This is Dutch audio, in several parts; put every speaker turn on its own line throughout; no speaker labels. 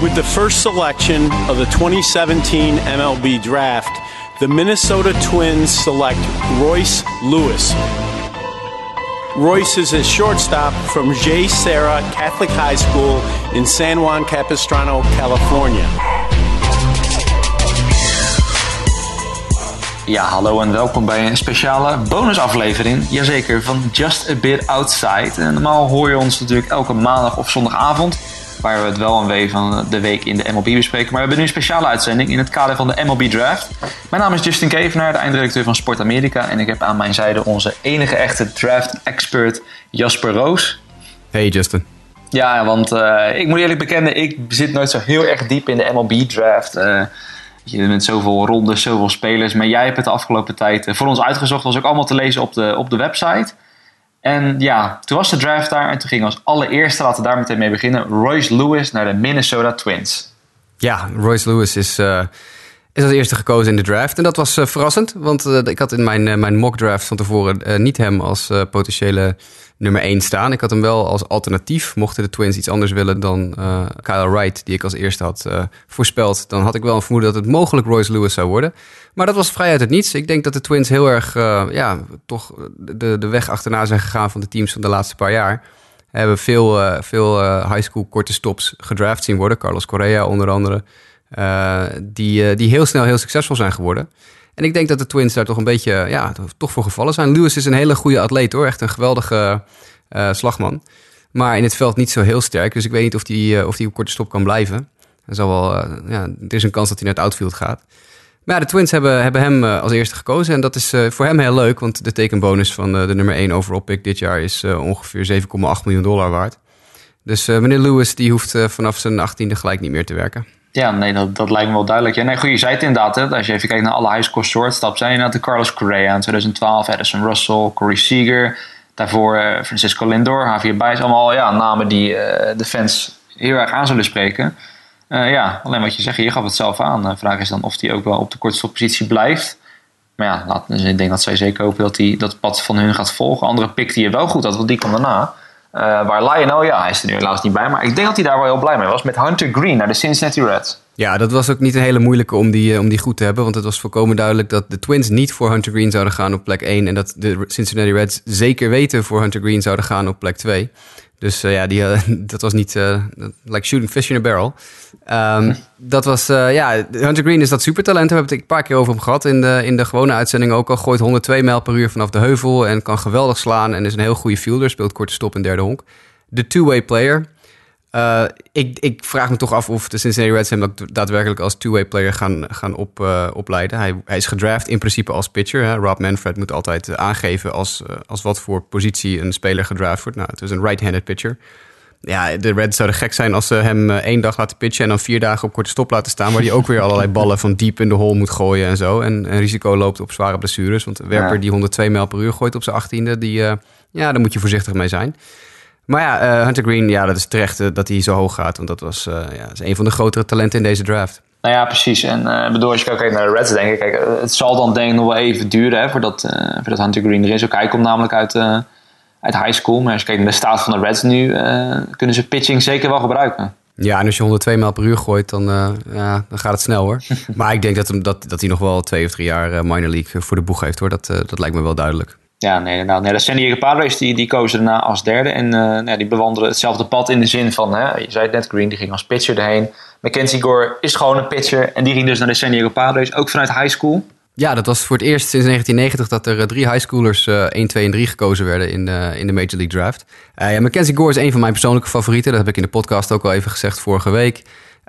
With the first selection of the 2017 MLB Draft, the Minnesota Twins select Royce Lewis. Royce is a shortstop from J. Sarah Catholic High School in San Juan Capistrano, California.
Ja, hallo en welkom bij een speciale bonusaflevering. Jazeker, van Just a Bit Outside. En normaal hoor je ons natuurlijk elke maandag of zondagavond. Waar we het wel een week van de week in de MLB bespreken. Maar we hebben nu een speciale uitzending in het kader van de MLB Draft. Mijn naam is Justin Kevenaar, de eindredacteur van Sport Amerika. En ik heb aan mijn zijde onze enige echte draft-expert Jasper Roos.
Hey Justin.
Ja, want uh, ik moet eerlijk bekennen, ik zit nooit zo heel erg diep in de MLB-draft. Uh, je met zoveel rondes, zoveel spelers. Maar jij hebt het de afgelopen tijd uh, voor ons uitgezocht. was ook allemaal te lezen op de, op de website. En ja, toen was de draft daar. En toen ging als allereerste, laten we daar meteen mee beginnen, Royce Lewis naar de Minnesota Twins.
Ja, Royce Lewis is, uh, is als eerste gekozen in de draft. En dat was uh, verrassend, want uh, ik had in mijn, mijn mock draft van tevoren niet hem als potentiële nummer 1 staan. Ik had hem wel als alternatief. Mochten de Twins iets anders willen dan Kyle Wright, die ik als eerste had voorspeld, dan had ik wel een vermoeden dat het mogelijk Royce Lewis zou worden. Maar dat was vrij uit het niets. Ik denk dat de Twins heel erg, uh, ja, toch de, de weg achterna zijn gegaan van de teams van de laatste paar jaar. Hebben veel, veel high school korte stops gedraft zien worden. Carlos Correa onder andere. die, die heel snel heel succesvol zijn geworden. En ik denk dat de Twins daar toch een beetje ja, toch voor gevallen zijn. Lewis is een hele goede atleet hoor. Echt een geweldige slagman. Maar in het veld niet zo heel sterk. Dus ik weet niet of uh, of die op korte stop kan blijven. Er, zal wel, ja, er is een kans dat hij naar het outfield gaat. Maar de Twins hebben, hebben hem als eerste gekozen. En dat is voor hem heel leuk. Want de tekenbonus van de nummer 1 overall pick dit jaar is ongeveer 7,8 miljoen dollar waard. Dus meneer Lewis die hoeft vanaf zijn 18e gelijk niet meer te werken.
Ja, nee, dat, dat lijkt me wel duidelijk. Ja, nee, goed, je zei het inderdaad. Als je even kijkt naar alle highscore shortstops. zijn inderdaad de Carlos Correa in 2012, Addison Russell, Corey Seager. Daarvoor Francisco Lindor, Javier Baez. Allemaal ja, namen die de fans heel erg aan zullen spreken. Uh, ja, alleen wat je zegt, je gaf het zelf aan. De vraag is dan of hij ook wel op de kortste positie blijft. Maar ja, laat, dus ik denk dat zij zeker hopen dat hij dat pad van hun gaat volgen. Andere pick die je wel goed had, want die kwam daarna. Uh, waar Lionel, ja, hij is er nu helaas niet bij. Maar ik denk dat hij daar wel heel blij mee was. Met Hunter Green naar de Cincinnati Reds.
Ja, dat was ook niet een hele moeilijke om die, om die goed te hebben. Want het was volkomen duidelijk dat de Twins niet voor Hunter Green zouden gaan op plek 1. En dat de Cincinnati Reds zeker weten voor Hunter Green zouden gaan op plek 2. Dus uh, ja, die, uh, dat was niet uh, like shooting fish in a barrel. Um, dat was, ja, Hunter Green is dat supertalent. Daar heb ik een paar keer over hem gehad in de, in de gewone uitzending ook al. Gooit 102 mijl per uur vanaf de heuvel en kan geweldig slaan. En is een heel goede fielder, speelt korte stop in derde honk. De two-way player. Uh, ik, ik, vraag me toch af of de Cincinnati Reds hem daadwerkelijk als two-way player gaan, gaan op, uh, opleiden. Hij, hij, is gedraft in principe als pitcher. Hè. Rob Manfred moet altijd aangeven als, als wat voor positie een speler gedraft wordt. Nou, het is een right-handed pitcher. Ja, de Reds zouden gek zijn als ze hem één dag laten pitchen en dan vier dagen op korte stop laten staan. Waar hij ook weer allerlei ballen van diep in de hole moet gooien en zo. En een risico loopt op zware blessures. Want een werper ja. die 102 mijl per uur gooit op zijn achttiende, die, ja, daar moet je voorzichtig mee zijn. Maar ja, uh, Hunter Green, ja, dat is terecht uh, dat hij zo hoog gaat. Want dat was uh, ja, is een van de grotere talenten in deze draft.
Nou ja, precies. En bedoel, als je kijkt naar de Reds, denk ik, kijk, het zal dan denk ik nog wel even duren hè, voordat, voordat Hunter Green er is. Ook hij komt namelijk uit, uit high school. Maar als je kijkt naar de staat van de Reds nu, kunnen ze pitching zeker wel gebruiken.
Ja, en als je 102 mijl per uur gooit, dan, ja, dan gaat het snel hoor. maar ik denk dat, hem, dat, dat hij nog wel twee of drie jaar minor league voor de boeg heeft hoor. Dat, dat lijkt me wel duidelijk.
Ja, nee, nou, nee, de San Diego Padres die, die kozen daarna als derde. En uh, nou, die bewandelen hetzelfde pad in de zin van, hè, je zei het net, Green die ging als pitcher erheen. Mackenzie Gore is gewoon een pitcher. En die ging dus naar de San Diego Padres, ook vanuit high school.
Ja, dat was voor het eerst sinds 1990 dat er drie highschoolers uh, 1, 2 en 3 gekozen werden in de, in de Major League Draft. Ja, Mackenzie Gore is een van mijn persoonlijke favorieten. Dat heb ik in de podcast ook al even gezegd vorige week.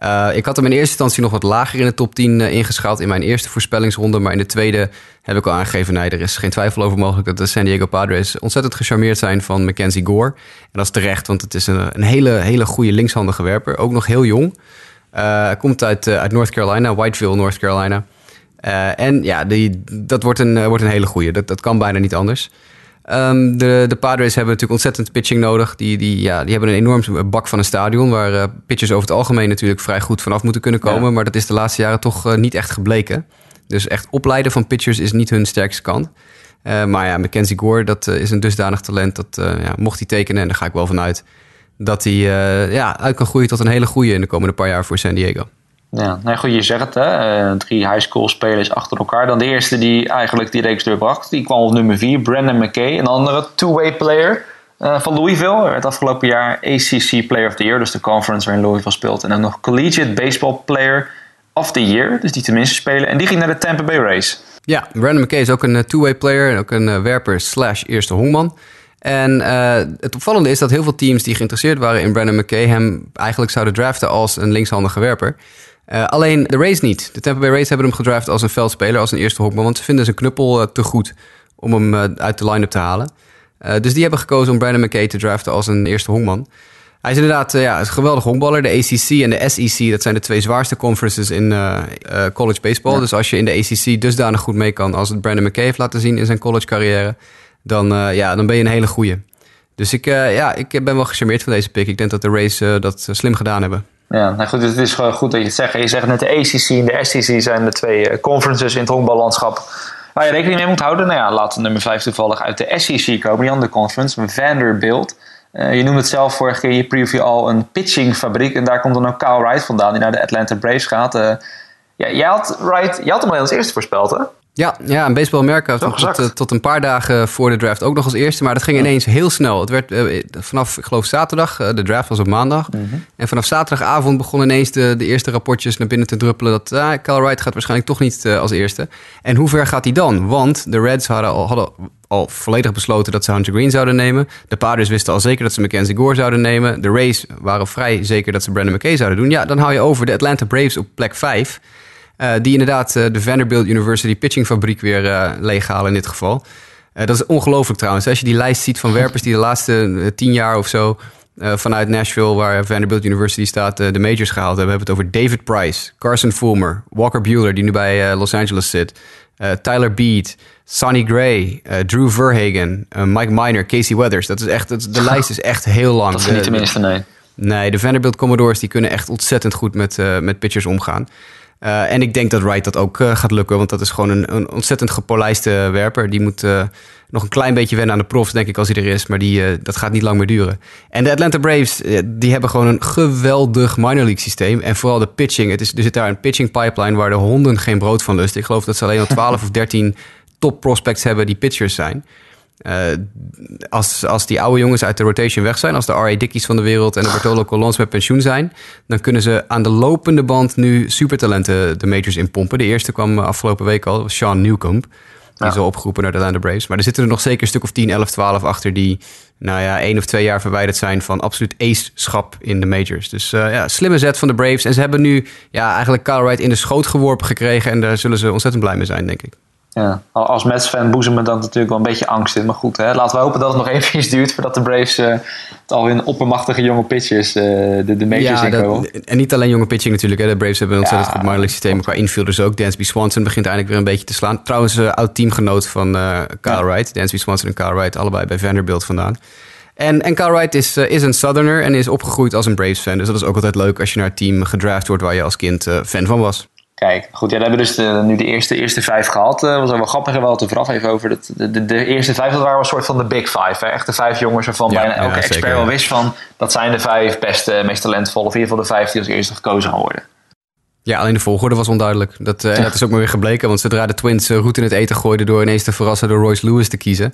Uh, ik had hem in eerste instantie nog wat lager in de top 10 uh, ingeschaald in mijn eerste voorspellingsronde. Maar in de tweede heb ik al aangegeven, nee, er is geen twijfel over mogelijk dat de San Diego Padres ontzettend gecharmeerd zijn van Mackenzie Gore. En dat is terecht, want het is een, een hele, hele goede linkshandige werper. Ook nog heel jong. Uh, komt uit, uit North Carolina, Whiteville, North Carolina. en ja, die, dat wordt een, wordt een hele goede. Dat, dat kan bijna niet anders. Um, de, de Padres hebben natuurlijk ontzettend pitching nodig. Die, die, ja, die hebben een enorm bak van een stadion... waar uh, pitchers over het algemeen natuurlijk vrij goed vanaf moeten kunnen komen. Ja. Maar dat is de laatste jaren toch uh, niet echt gebleken. Dus echt opleiden van pitchers is niet hun sterkste kant. Uh, maar ja, Mackenzie Gore, dat is een dusdanig talent... dat ja, mocht hij tekenen, en daar ga ik wel vanuit... dat hij ja, uit kan groeien tot een hele goede in de komende paar jaar voor San Diego.
Ja, nou goed, je zegt het, hè? drie high school spelers achter elkaar. Dan de eerste die eigenlijk die reeks doorbracht, die kwam op nummer 4, Brandon McKay, een andere two-way player. Uh, van Louisville. Werd afgelopen jaar ACC Player of the Year, dus de conference waarin Louisville speelt. En dan nog Collegiate Baseball Player of the Year, dus die tenminste spelen. En die ging naar de Tampa Bay Rays.
Ja, Brandon McKay is ook een uh, two-way player en ook een werper slash eerste hongman. En het opvallende is dat heel veel teams die geïnteresseerd waren in Brandon McKay hem eigenlijk zouden draften als een linkshandige werper. Alleen de Rays niet. De Tampa Bay Rays hebben hem gedraft als een veldspeler, als een eerste hongman, want ze vinden zijn knuppel te goed om hem uit de line-up te halen. Dus die hebben gekozen om Brandon McKay te draften als een eerste honkman. Hij is inderdaad ja, een geweldig honkballer. De ACC en de SEC, dat zijn de twee zwaarste conferences in college baseball. Dus als je in de ACC dusdanig goed mee kan als het Brandon McKay heeft laten zien in zijn college carrière, dan, ja, dan ben je een hele goeie. Dus ik, ja, ik ben wel gecharmeerd van deze pick. Ik denk dat de Rays dat slim gedaan hebben.
Ja, nou goed, het is gewoon goed dat je het zegt. Je zegt net de ACC en de SEC zijn de twee conferences in het honkballandschap Waar je rekening mee moet houden, nou ja, laat nummer 5 toevallig uit de SEC komen, die andere conference, Vanderbilt. Uh, je noemde het zelf vorige keer in je preview al een pitchingfabriek. En daar komt dan ook Kyle Wright vandaan, die naar de Atlanta Braves gaat. Uh, ja, jij had, Wright, jij had hem al als eerste voorspeld, hè?
Ja, ja en Baseball America tot, uh, tot, een paar dagen voor de draft ook nog als eerste. Maar dat ging ineens heel snel. Het werd uh, vanaf, ik geloof zaterdag, uh, de draft was op maandag. Mm -hmm. En vanaf zaterdagavond begonnen ineens de, de eerste rapportjes naar binnen te druppelen. Dat uh, Kyle Wright gaat waarschijnlijk toch niet als eerste. En hoe ver gaat hij dan? Want de Reds hadden al, hadden al volledig besloten dat ze Hunter Green zouden nemen. De Padres wisten al zeker dat ze Mackenzie Gore zouden nemen. De Rays waren vrij zeker dat ze Brandon McKay zouden doen. Ja, dan hou je over de Atlanta Braves op plek 5. Uh, die inderdaad uh, de Vanderbilt University pitchingfabriek weer uh, leeghalen in dit geval. dat is ongelooflijk trouwens. Als je die lijst ziet van werpers die de laatste tien jaar of zo vanuit Nashville, waar Vanderbilt University staat, de majors gehaald hebben. We hebben het over David Price, Carson Fulmer, Walker Bueller, die nu bij Los Angeles zit, Tyler Beat, Sonny Gray, Drew Verhagen, Mike Miner, Casey Weathers. Dat is echt, dat, de lijst is echt heel lang.
Dat is niet de minste, nee.
Nee, de Vanderbilt Commodores die kunnen echt ontzettend goed met, met pitchers omgaan. Uh, en ik denk dat Wright dat ook uh, gaat lukken, want dat is gewoon een, een ontzettend gepolijste werper. Die moet uh, nog een klein beetje wennen aan de profs, denk ik, als hij er is. Maar die, dat gaat niet lang meer duren. En de Atlanta Braves, die hebben gewoon een geweldig minor league systeem. En vooral de pitching. Het is, er zit daar een pitching pipeline waar de honden geen brood van lusten. Ik geloof dat ze alleen al 12 of 13 top prospects hebben die pitchers zijn. Uh, als, als die oude jongens uit de rotation weg zijn, als de R.A. Dickies van de wereld en de Bartolo Colons met pensioen zijn, dan kunnen ze aan de lopende band nu supertalenten de majors inpompen. De eerste kwam afgelopen week al, Sean Newcomb. Die is al opgeroepen naar de Atlanta Braves. Maar er zitten er nog zeker een stuk of 10, 11, 12 achter die, nou ja, één of twee jaar verwijderd zijn van absoluut ace-schap in de majors. Dus uh, ja, slimme zet van de Braves. En ze hebben nu ja, eigenlijk Kyle Wright in de schoot geworpen gekregen. En daar zullen ze ontzettend blij mee zijn, denk ik.
Ja, als Mets-fan boezem me dan natuurlijk wel een beetje angst in. Maar goed, hè, laten we hopen dat het nog even duurt voordat de Braves uh, het alweer oppermachtige jonge pitchers uh, de, de majors ja,
dat, En niet alleen jonge pitching natuurlijk. Hè. De Braves hebben een ontzettend goed minor systeem qua infielders ook. Dansby Swanson begint eindelijk weer een beetje te slaan. Trouwens, uh, oud teamgenoot van Kyle ja. Wright. Dansby Swanson en Kyle Wright, allebei bij Vanderbilt vandaan. En, en Kyle Wright is, is een Southerner en is opgegroeid als een Braves-fan. Dus dat is ook altijd leuk als je naar een team gedraft wordt waar je als kind fan van was.
Kijk, goed, ja, we hebben dus de, nu de eerste, eerste vijf gehad. Dat uh, was wel grappig en wel te vooraf even over. Dat, de, de, de, eerste vijf, dat waren een soort van de big five. Hè? Echt de vijf jongens waarvan ja, bijna elke ja, expert wel wist van... dat zijn de vijf beste, meest talentvolle... of in ieder geval de vijf die als eerste gekozen gaan worden.
Ja, alleen de volgorde was onduidelijk. Dat, uh, dat is ook maar weer gebleken. Want zodra de Twins uh, roet in het eten gooiden... door ineens te verrassen door Royce Lewis te kiezen...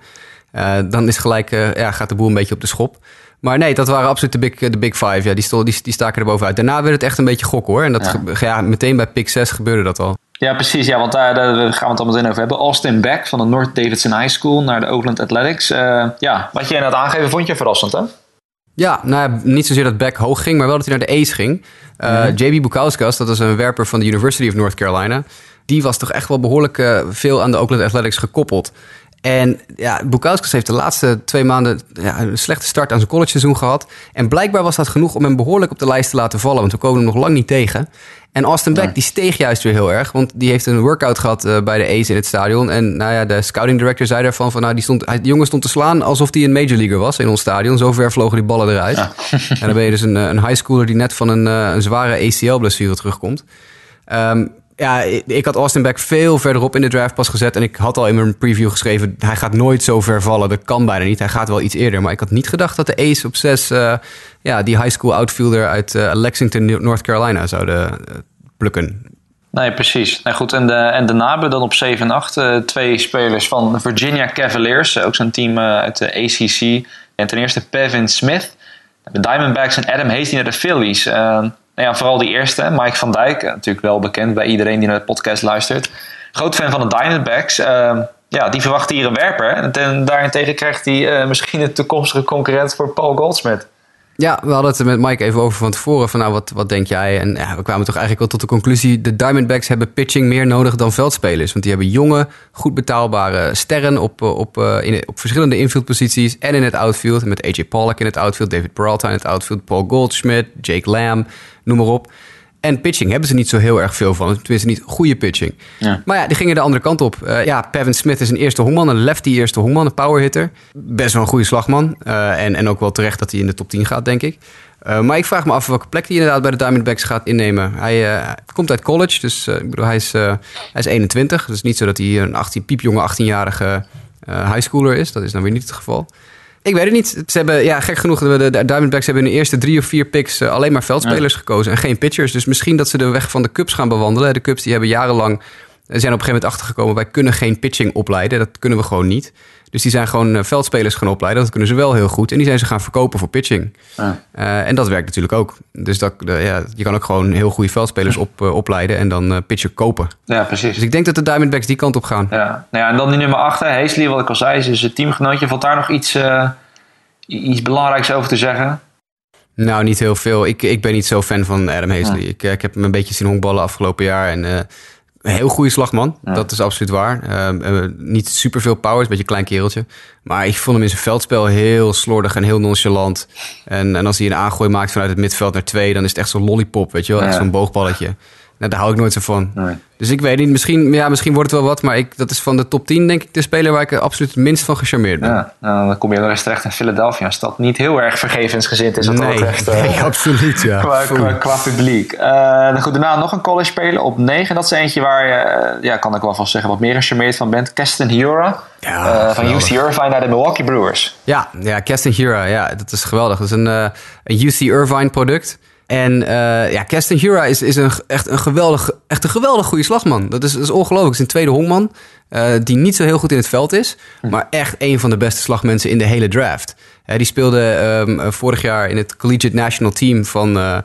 dan is gelijk, ja, gaat de boel een beetje op de schop. Maar nee, dat waren absoluut de big, de big five. Ja, die, stol, die, die staken er bovenuit. Daarna werd het echt een beetje gok hoor. En dat, ja. ja. meteen bij pick 6 gebeurde dat al.
Ja, precies. Ja, want daar, daar gaan we het al meteen over hebben. Austin Beck van de North Davidson High School naar de Oakland Athletics. Uh, ja, wat jij net aangeven vond je verrassend, hè?
Ja, nou niet zozeer dat Beck hoog ging, maar wel dat hij naar de Ace ging. Uh, mm -hmm. JB Bukauskas, dat is een werper van de University of North Carolina. Die was toch echt wel behoorlijk uh, veel aan de Oakland Athletics gekoppeld. En ja, Bukauskas heeft de laatste twee maanden ja, een slechte start aan zijn college-seizoen gehad. En blijkbaar was dat genoeg om hem behoorlijk op de lijst te laten vallen. Want we komen hem nog lang niet tegen. En Austin Beck, die steeg juist weer heel erg. Want die heeft een workout gehad uh, bij de A's in het stadion. En nou ja, de scouting director zei daarvan van... Nou, die, stond, die jongen stond te slaan alsof hij een major leaguer was in ons stadion. Zo ver vlogen die ballen eruit. Ja. en dan ben je dus een, een high schooler die net van een, een zware ACL-blessure terugkomt. Um, Ja, ik had Austin Beck veel verderop in de draft pas gezet. En ik had al in mijn preview geschreven, hij gaat nooit zo ver vallen. Dat kan bijna niet. Hij gaat wel iets eerder. Maar ik had niet gedacht dat de Ace op 6, ja, die high school outfielder uit Lexington, North Carolina, zouden plukken.
Nee, precies. Nee, goed. En, de, en daarna hebben dan op 7 en 8 uh, twee spelers van Virginia Cavaliers. Ook zo'n team uit de ACC. En ten eerste Pevin Smith. De Diamondbacks en Adam Hasty naar de Phillies. Nou ja, vooral die eerste, Mike van Dijk. natuurlijk wel bekend bij iedereen die naar de podcast luistert. Groot fan van de Diamondbacks. ja, die verwacht hier een werper. En daarentegen krijgt hij misschien een toekomstige concurrent voor Paul Goldsmith.
Ja, we hadden het met Mike even over van tevoren. Van nou, wat, wat denk jij? En ja, we kwamen toch eigenlijk wel tot de conclusie... de Diamondbacks hebben pitching meer nodig dan veldspelers. Want die hebben jonge, goed betaalbare sterren... op, eh, op, eh, in, op verschillende infieldposities en in het outfield. Met AJ Pollock in het outfield, David Peralta in het outfield... Paul Goldschmidt, Jake Lamb, noem maar op. En pitching hebben ze niet zo heel erg veel van. Tenminste, niet goede pitching. Ja. Maar ja, die gingen de andere kant op. Uh, ja, Pevin Smith is een eerste hongman, een lefty eerste hongman, een powerhitter. Best wel een goede slagman. Uh, en, en ook wel terecht dat hij in de top 10 gaat, denk ik. Uh, maar ik vraag me af welke plek hij inderdaad bij de Diamondbacks gaat innemen. Hij komt uit college, dus ik bedoel, hij, is, hij is 21. Dus niet zo dat hij een 18, piepjonge 18-jarige highschooler is. Dat is dan weer niet het geval. Ik weet het niet. Ze hebben, ja, gek genoeg, de, de Diamondbacks hebben in de eerste drie of vier picks uh, alleen maar veldspelers gekozen en geen pitchers. Dus misschien dat ze de weg van de Cubs gaan bewandelen. De Cubs die hebben jarenlang, zijn op een gegeven moment achtergekomen, wij kunnen geen pitching opleiden. Dat kunnen we gewoon niet. Dus die zijn gewoon eh, veldspelers gaan opleiden. Dat kunnen ze wel heel goed. En die zijn ze gaan verkopen voor pitching. Ja. Uh, en dat werkt natuurlijk ook. Dus dat, ja, je kan ook gewoon heel goede veldspelers op, uh, opleiden en dan pitcher kopen.
Ja, precies.
Dus ik denk dat de Diamondbacks die kant op gaan.
Ja, nou ja en dan die nummer 8, Hazley, wat ik al zei, is dus het teamgenootje. Valt daar nog iets, iets belangrijks over te zeggen?
Nou, niet heel veel. Ik, ik ben niet zo fan van Adam Hazley. Ik, ik heb hem een beetje zien honkballen afgelopen jaar. En een heel goede slagman, dat is absoluut waar. Uh, niet super veel power, is een beetje een klein kereltje. Maar ik vond hem in zijn veldspel heel slordig en heel nonchalant. En, en als hij een aangooi maakt vanuit het midveld naar twee, dan is het echt zo'n lollipop, weet je wel? Echt zo'n boogballetje. Nou, daar hou ik nooit zo van. Nee. Dus ik weet niet, misschien, ja, misschien wordt het wel wat, maar ik, dat is van de top 10 denk ik de speler waar ik absoluut het minst van gecharmeerd ben.
Ja, nou, dan kom je nog eens terecht in Philadelphia, een stad niet heel erg vergevensgezind is.
Nee, betreft, nee, uh, absoluut, ja.
qua, qua, publiek. Uh, goed, daarna nog een college speler op 9. Dat is eentje waar je, uh, ja, kan ik wel vast zeggen, wat meer gecharmeerd van bent. Keston Hiura. Ja, van UC Irvine naar de Milwaukee Brewers.
Ja, ja Keston Hiura, ja, dat is geweldig. Dat is een, een UC Irvine product. En uh, ja, Keston Hura is, is een, echt, een geweldig, echt een geweldig goede slagman. Dat is, dat is ongelooflijk. Het is een tweede hongman uh, die niet zo heel goed in het veld is. Hm. Maar echt een van de beste slagmensen in de hele draft. Uh, die speelde um, vorig jaar in het Collegiate National Team van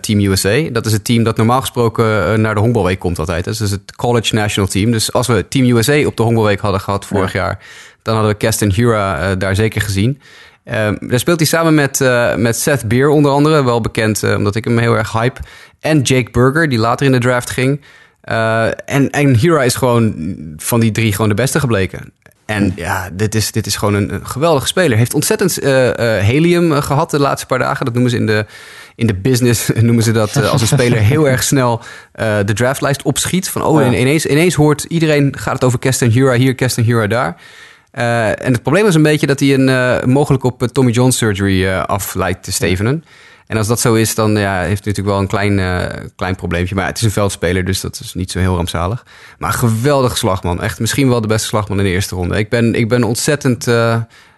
Team USA. Dat is het team dat normaal gesproken naar de honkbalweek komt altijd. Dat is het College National Team. Dus als we Team USA op de honkbalweek hadden gehad vorig ja. jaar... dan hadden we Keston Hura daar zeker gezien. Uh, daar speelt hij samen met, uh, met Seth Beer onder andere. Wel bekend uh, omdat ik hem heel erg hype. En Jake Burger, die later in de draft ging. Uh, en, en Hira is gewoon van die drie gewoon de beste gebleken. En ja, dit is, dit is gewoon een, een geweldige speler. Heeft ontzettend helium gehad de laatste paar dagen. Dat noemen ze in de, in de business, noemen ze dat als een speler heel erg snel de draftlijst opschiet. Van oh, ineens, ineens hoort iedereen, gaat het over Keston Hura hier, Keston Hura daar. Uh, en het probleem was een beetje dat hij een, uh, mogelijk op Tommy John surgery af lijkt te stevenen. En als dat zo is, dan ja, heeft hij natuurlijk wel een klein, klein probleempje. Maar het is een veldspeler, dus dat is niet zo heel rampzalig. Maar een geweldige slagman. Echt misschien wel de beste slagman in de eerste ronde. Ik ben, ik ben ontzettend...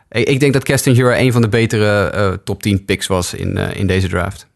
Ik, ik, denk dat Keston Hura een van de betere top 10 picks was in, in deze draft.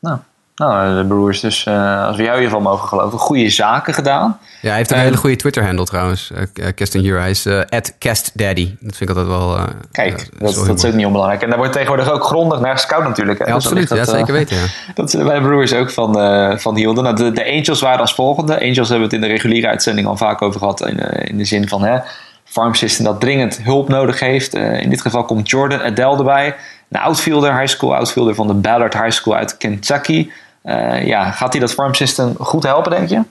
Nou, nou, de broers dus, uh, als we jou hiervan mogen geloven, goede zaken gedaan.
Ja, hij heeft een hele goede Twitter-handle trouwens, uh, Keston Hier. Hij is uh, @castdaddy. Dat vind ik altijd wel...
Kijk, dat, dat, is ook niet onbelangrijk. En daar wordt tegenwoordig ook grondig naar scout natuurlijk. Hè?
Ja, dus absoluut. Dat, ja, zeker weten, ja.
dat wij broers ook van, van hielden. Nou, de, de, Angels waren als volgende. Angels hebben we het in de reguliere uitzending al vaak over gehad. In, in de zin van, hè, farm system dat dringend hulp nodig heeft. in dit geval komt Jordan Adele erbij. Een outfielder, high school outfielder van de Ballard High School uit Kentucky... Uh, ja, gaat hij dat farm system goed helpen, denk je?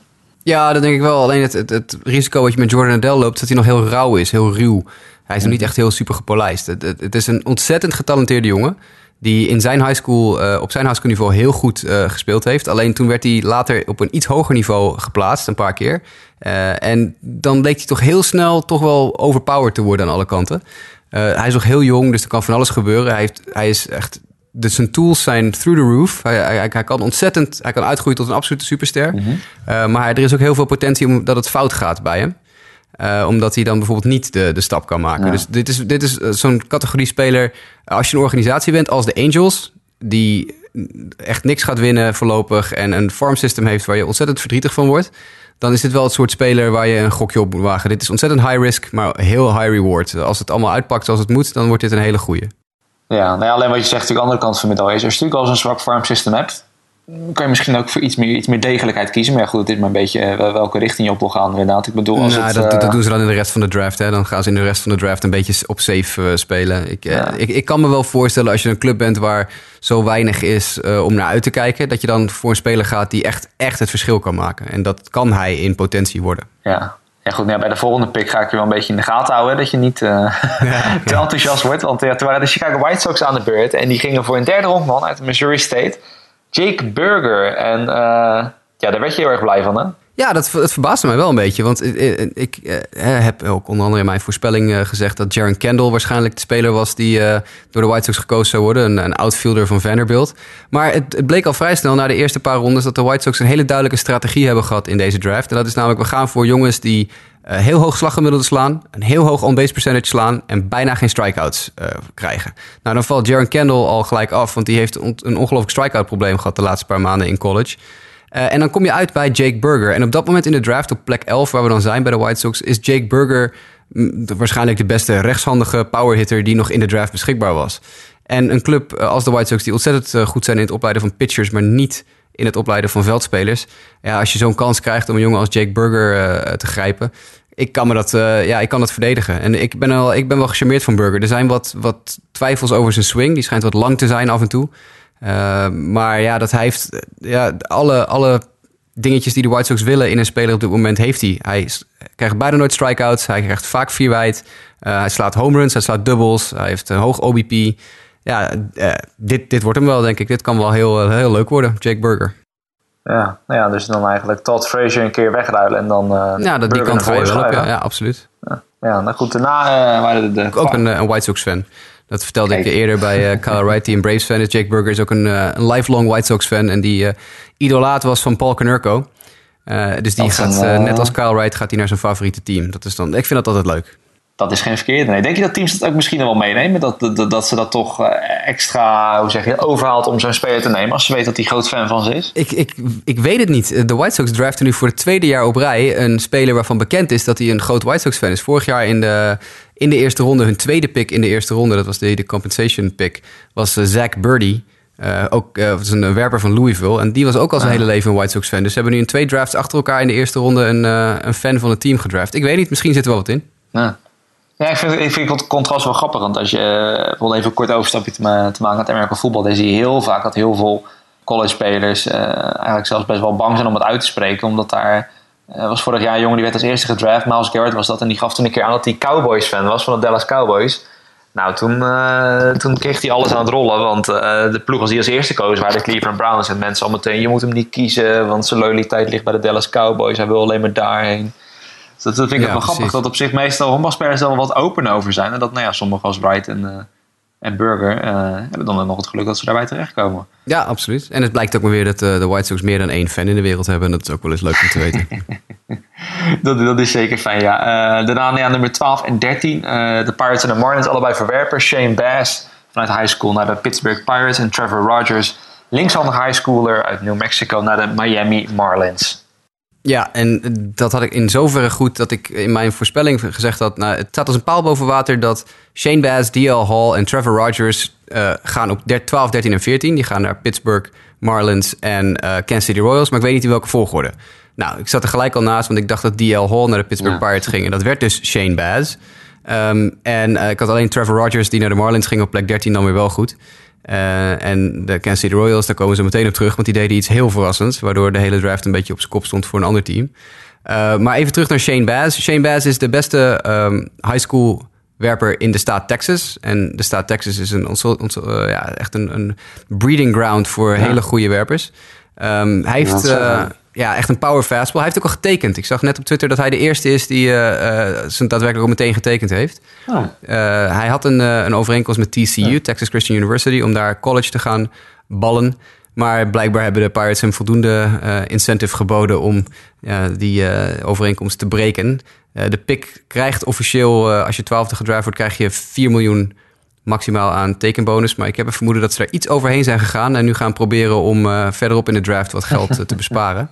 Ja, dat denk ik wel. Alleen het, het, het risico wat je met Jordan Adele loopt, is dat hij nog heel rauw is, heel ruw. Hij is nog niet echt heel super gepolijst. Het, het, het, is een ontzettend getalenteerde jongen. Die in zijn high school, uh, op zijn high school niveau heel goed uh, gespeeld heeft. Alleen toen werd hij later op een iets hoger niveau geplaatst, een paar keer. Uh, en dan bleek hij toch heel snel toch wel overpowered te worden aan alle kanten. hij is nog heel jong, dus er kan van alles gebeuren. Hij, heeft, hij is echt de, zijn tools zijn through the roof. Hij, hij, hij kan ontzettend, hij kan uitgroeien tot een absolute superster. Eh, maar er is ook heel veel potentie omdat het fout gaat bij hem. Eh, omdat hij dan bijvoorbeeld niet de, de stap kan maken.
Ja.
Dus dit is, dit is eh, zo'n categorie speler. Als je een organisatie bent als de Angels, die echt niks gaat winnen voorlopig en een farm system heeft waar je ontzettend verdrietig van wordt, dan is dit wel het soort speler waar je een gokje op moet wagen. Dit is ontzettend high risk, maar heel high reward. Als het allemaal uitpakt zoals het moet, dan wordt dit een hele goede.
Ja, nou ja, alleen wat je zegt, natuurlijk andere kant van de medaille is. Als je natuurlijk al zo'n zwak farm system hebt, kan je misschien ook voor iets meer, iets meer degelijkheid kiezen. Maar ja, goed, het is maar een beetje eh, welke richting je op wil gaan inderdaad. Ik bedoel, als
Nou,
het...
dat,
eh,
dat doen ze dan in de rest van de draft. Hè. Dan gaan ze in de rest van de draft een beetje op safe eh, spelen. Ik, eh, ik, ik kan me wel voorstellen als je een club bent waar zo weinig is eh, om naar uit te kijken, dat je dan voor een speler gaat die echt, echt het verschil kan maken. En dat kan hij in potentie worden.
Ja. Ja, goed, nou bij de volgende pick ga ik je wel een beetje in de gaten houden. Dat je niet eh, te enthousiast wordt. Want ja, toen waren de Chicago White Sox aan de beurt. En die gingen voor een derde rondman uit Missouri State. Jake Burger. En eh, ja, daar werd je heel erg blij van, hè?
Ja, dat, dat verbaasde mij wel een beetje. Want ik, ik- ik eh, heb ook onder andere in mijn voorspelling eh, gezegd dat Jaron Kendall waarschijnlijk de speler was die eh, door de White Sox gekozen zou worden. Een, outfielder van Vanderbilt. Maar het, het bleek al vrij snel na de eerste paar rondes dat de White Sox een hele duidelijke strategie hebben gehad in deze draft. En dat is namelijk, we gaan voor jongens die eh, heel hoog slaggemiddelde slaan, een heel hoog on-base percentage slaan en bijna geen strikeouts eh, krijgen. Nou, dan valt Jaron Kendall al gelijk af, want die heeft een ongelooflijk strikeout probleem gehad de laatste paar maanden in college. Eh, en dan kom je uit bij Jake Burger. En op dat moment in de draft, op plek 11, waar we dan zijn bij de White Sox, is Jake Burger mm, waarschijnlijk de beste rechtshandige powerhitter die nog in de draft beschikbaar was. En een club eh, als de White Sox, die ontzettend eh, goed zijn in het opleiden van pitchers, maar niet in het opleiden van veldspelers. Ja, als je zo'n kans krijgt om een jongen als Jake Burger te grijpen. Ik kan, me dat, ja, ik kan dat verdedigen. En ik ben, wel, ik ben wel gecharmeerd van Burger. Er zijn wat, wat twijfels over zijn swing. Die schijnt wat lang te zijn af en toe. Uh, maar ja, dat hij heeft eh, ja, alle, alle dingetjes die de White Sox willen in een speler op dit moment heeft hij. Hij krijgt bijna nooit strikeouts. Hij krijgt vaak vier wijd. Uh, hij slaat home runs, hij slaat doubles. Hij heeft een hoog OBP. Ja, uh, dit, dit wordt hem wel, denk ik. Dit kan wel heel, heel leuk worden, Jake Burger.
Ja, nou ja, dus dan eigenlijk Todd Frazier een keer wegruilen en dan. Uh,
ja, dat, die kant ga je wel op. Ja, ja absoluut.
Ja, ja, nou goed, daarna waren de.
ook een, een White Sox fan. Dat vertelde Kijk. ik eerder bij uh, Kyle Wright, die een Braves fan is. Jake Burger is ook een, uh, een lifelong White Sox fan en die uh, idolaat was van Paul Konerko. Dus die dat gaat, net als Kyle Wright, gaat hij naar zijn favoriete team. Dat is dan, ik vind dat altijd leuk.
Dat is geen verkeerde. Nee. Denk je dat teams dat ook misschien wel meenemen? Dat, dat, dat ze dat toch uh, extra, hoe zeg je, overhaalt om zo'n speler te nemen als ze weten dat hij groot fan van ze is?
Ik, ik, ik weet het niet. De White Sox draften nu voor het tweede jaar op rij een speler waarvan bekend is dat hij een groot White Sox fan is. Vorig jaar in de, in de eerste ronde, hun tweede pick in de eerste ronde, dat was de, de compensation pick, was uh, Zach Birdie. Uh, ook uh, was een werper van Louisville. En die was ook al zijn ja. hele leven een White Sox fan. Dus ze hebben nu in twee drafts achter elkaar in de eerste ronde een, uh, een fan van het team gedraft. Ik weet niet, misschien zit er wel wat in.
Ja. Ja, ik vind, ik vind het contrast wel grappig. Want als je bijvoorbeeld even een kort overstapje te, te maken met American voetbal, dan zie je heel vaak dat heel veel college-spelers uh, eigenlijk zelfs best wel bang zijn om het uit te spreken. Omdat daar uh, was vorig jaar een jongen die werd als eerste gedraft. Miles Garrett was dat. En die gaf toen een keer aan dat hij Cowboys-fan was van de Dallas Cowboys. Nou, toen, toen kreeg hij alles aan het rollen. Want de ploeg als die als eerste koos waren de Cleveland Browns. En mensen al meteen, je moet hem niet kiezen. Want zijn loyaliteit ligt bij de Dallas Cowboys. Hij wil alleen maar daarheen. Dat, dat vind ik ja, wel grappig. Dat op zich meestal honkbalspelers er wel wat open over zijn. En dat nou ja, sommigen als Wright en, uh, en Burger uh, hebben dan nog het geluk dat ze daarbij terechtkomen.
Ja, absoluut. En het blijkt ook maar weer dat uh, de White Sox meer dan één fan in de wereld hebben. En dat is ook wel eens leuk om te weten.
dat, dat, is zeker fijn, ja. Daarna ja, nummer 12 en 13. de Pirates en de Marlins, allebei verwerpers. Shane Bass vanuit high school naar de Pittsburgh Pirates. En Trevor Rogers, linkshandig high schooler uit New Mexico naar de Miami Marlins.
Ja, en dat had ik in zoverre goed dat ik in mijn voorspelling gezegd had... Nou, het staat als een paal boven water dat Shane Bass, D.L. Hall en Trevor Rogers... Uh, gaan op 12, 13 en 14. Die gaan naar Pittsburgh, Marlins en uh, Kansas City Royals. Maar ik weet niet in welke volgorde. Nou, ik zat er gelijk al naast, want ik dacht dat D.L. Hall naar de Pittsburgh ja. Pirates ging. En dat werd dus Shane Bass. Um, en uh, ik had alleen Trevor Rogers, die naar de Marlins ging op plek 13, dan weer wel goed. Uh, en de Kansas City Royals, daar komen ze meteen op terug, want die deden iets heel verrassends, waardoor de hele draft een beetje op zijn kop stond voor een ander team. Uh, maar even terug naar Shane Bass. Shane Bass is de beste um, high school werper in de staat Texas. En de staat Texas is een, uh, ja, echt een, een breeding ground voor ja. hele goede werpers. Um, hij heeft, ja, echt een power fastball. Hij heeft ook al getekend. Ik zag net op Twitter dat hij de eerste is die uh, zijn daadwerkelijk ook meteen getekend heeft. Oh. hij had een, een overeenkomst met TCU, Texas Christian University, om daar college te gaan ballen. Maar blijkbaar hebben de Pirates hem voldoende incentive geboden om die overeenkomst te breken. de pick krijgt officieel, als je twaalfde gedraft wordt, krijg je 4 miljoen maximaal aan tekenbonus. Maar ik heb een vermoeden dat ze er iets overheen zijn gegaan. En nu gaan proberen om uh, verderop in de draft wat geld eh, te besparen.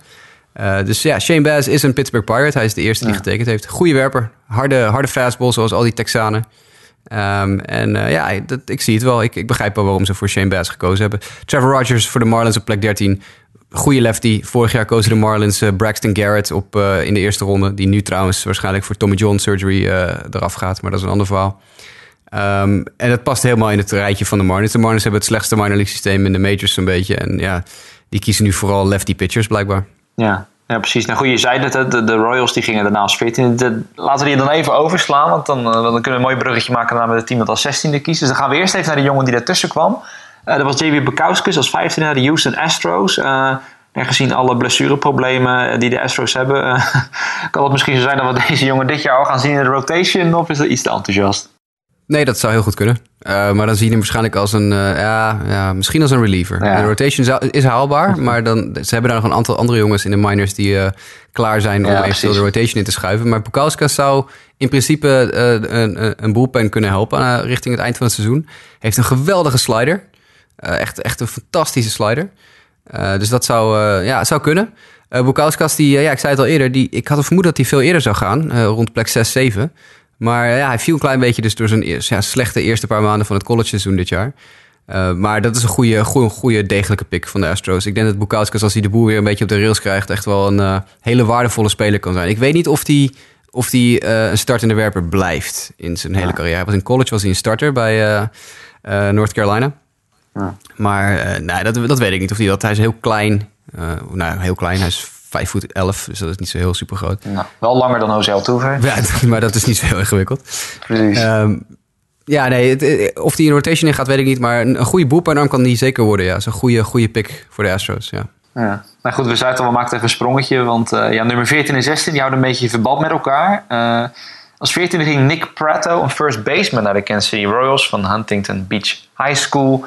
Uh, dus ja, Shane Baz is een Pittsburgh Pirate. Hij is de eerste die getekend heeft. Goede werper. Harde, harde fastball, zoals al die Texanen. Um, en ja, dat, ik zie het wel. Ik, ik begrijp wel waarom ze voor Shane Baz gekozen hebben. Trevor Rogers voor de Marlins op plek 13. Goede lefty. Vorig jaar kozen de Marlins Braxton Garrett op, in de eerste ronde. Die nu trouwens waarschijnlijk voor Tommy John surgery eraf gaat. Maar dat is een ander verhaal. Um, en dat past helemaal in het rijtje van de Marlins. De Marlins hebben het slechtste minor league systeem in de majors een beetje. En ja, die kiezen nu vooral lefty pitchers blijkbaar.
Ja, ja, precies. Nou goed, je zei het, de, de Royals die gingen daarna als 14. laten we die dan even overslaan, want dan, eh, dan kunnen we een mooi bruggetje maken naar het team dat als 16e kiest. Dus dan gaan we eerst even naar de jongen die daartussen kwam. Uh, dat was J.W. Bukowskis als 15e naar de Houston Astros. Uh, en gezien alle blessureproblemen die de Astros hebben, kan het misschien zo zijn dat we deze jongen dit jaar al gaan zien in de rotation, of is dat iets te enthousiast?
Nee, dat zou heel goed kunnen. Uh, maar dan zie je hem waarschijnlijk als een, uh, ja, ja, misschien als een reliever. De rotation is haalbaar, maar dan, ze hebben daar nog een aantal andere jongens in de minors die uh, klaar zijn om ja, eventueel de rotation in te schuiven. Maar Pukauskas zou in principe een, een bullpen kunnen helpen richting het eind van het seizoen. Heeft een geweldige slider. echt, echt een fantastische slider. dus dat zou, ja, zou kunnen. Uh, Bukauskas, die, ja, ik zei het al eerder, die, ik had een vermoeden dat hij veel eerder zou gaan, rond plek 6, 7. Maar ja, hij viel een klein beetje dus door zijn ja, slechte eerste paar maanden van het college seizoen dit jaar. Uh, maar dat is een goede, goede, goede degelijke pick van de Astros. Ik denk dat Bukauskas, als hij de boel weer een beetje op de rails krijgt, echt wel een uh, hele waardevolle speler kan zijn. Ik weet niet of hij of die, uh, een startende werper blijft in zijn hele carrière. Was in college was hij een starter bij North Carolina. Ja. Maar nee, dat, dat weet ik niet of hij dat. Hij is heel klein. nou, heel klein. Hij is 5 voet 11, dus dat is niet zo heel super groot.
Nou, wel langer dan Ozel Toever.
Ja, maar dat is niet zo heel ingewikkeld. Precies. Um, ja, nee, het, of die in rotation in gaat, weet ik niet. Maar een, een goede boelpuinarm kan die zeker worden. Ja, zo'n goede, goede pick voor de Astros. Ja.
Ja. Nou goed, we zaten we maakten even een sprongetje. Want uh, ja, nummer 14 en 16 die houden een beetje verband met elkaar. Uh, als 14 ging Nick Prato, een first baseman naar de Kansas City Royals van Huntington Beach High School.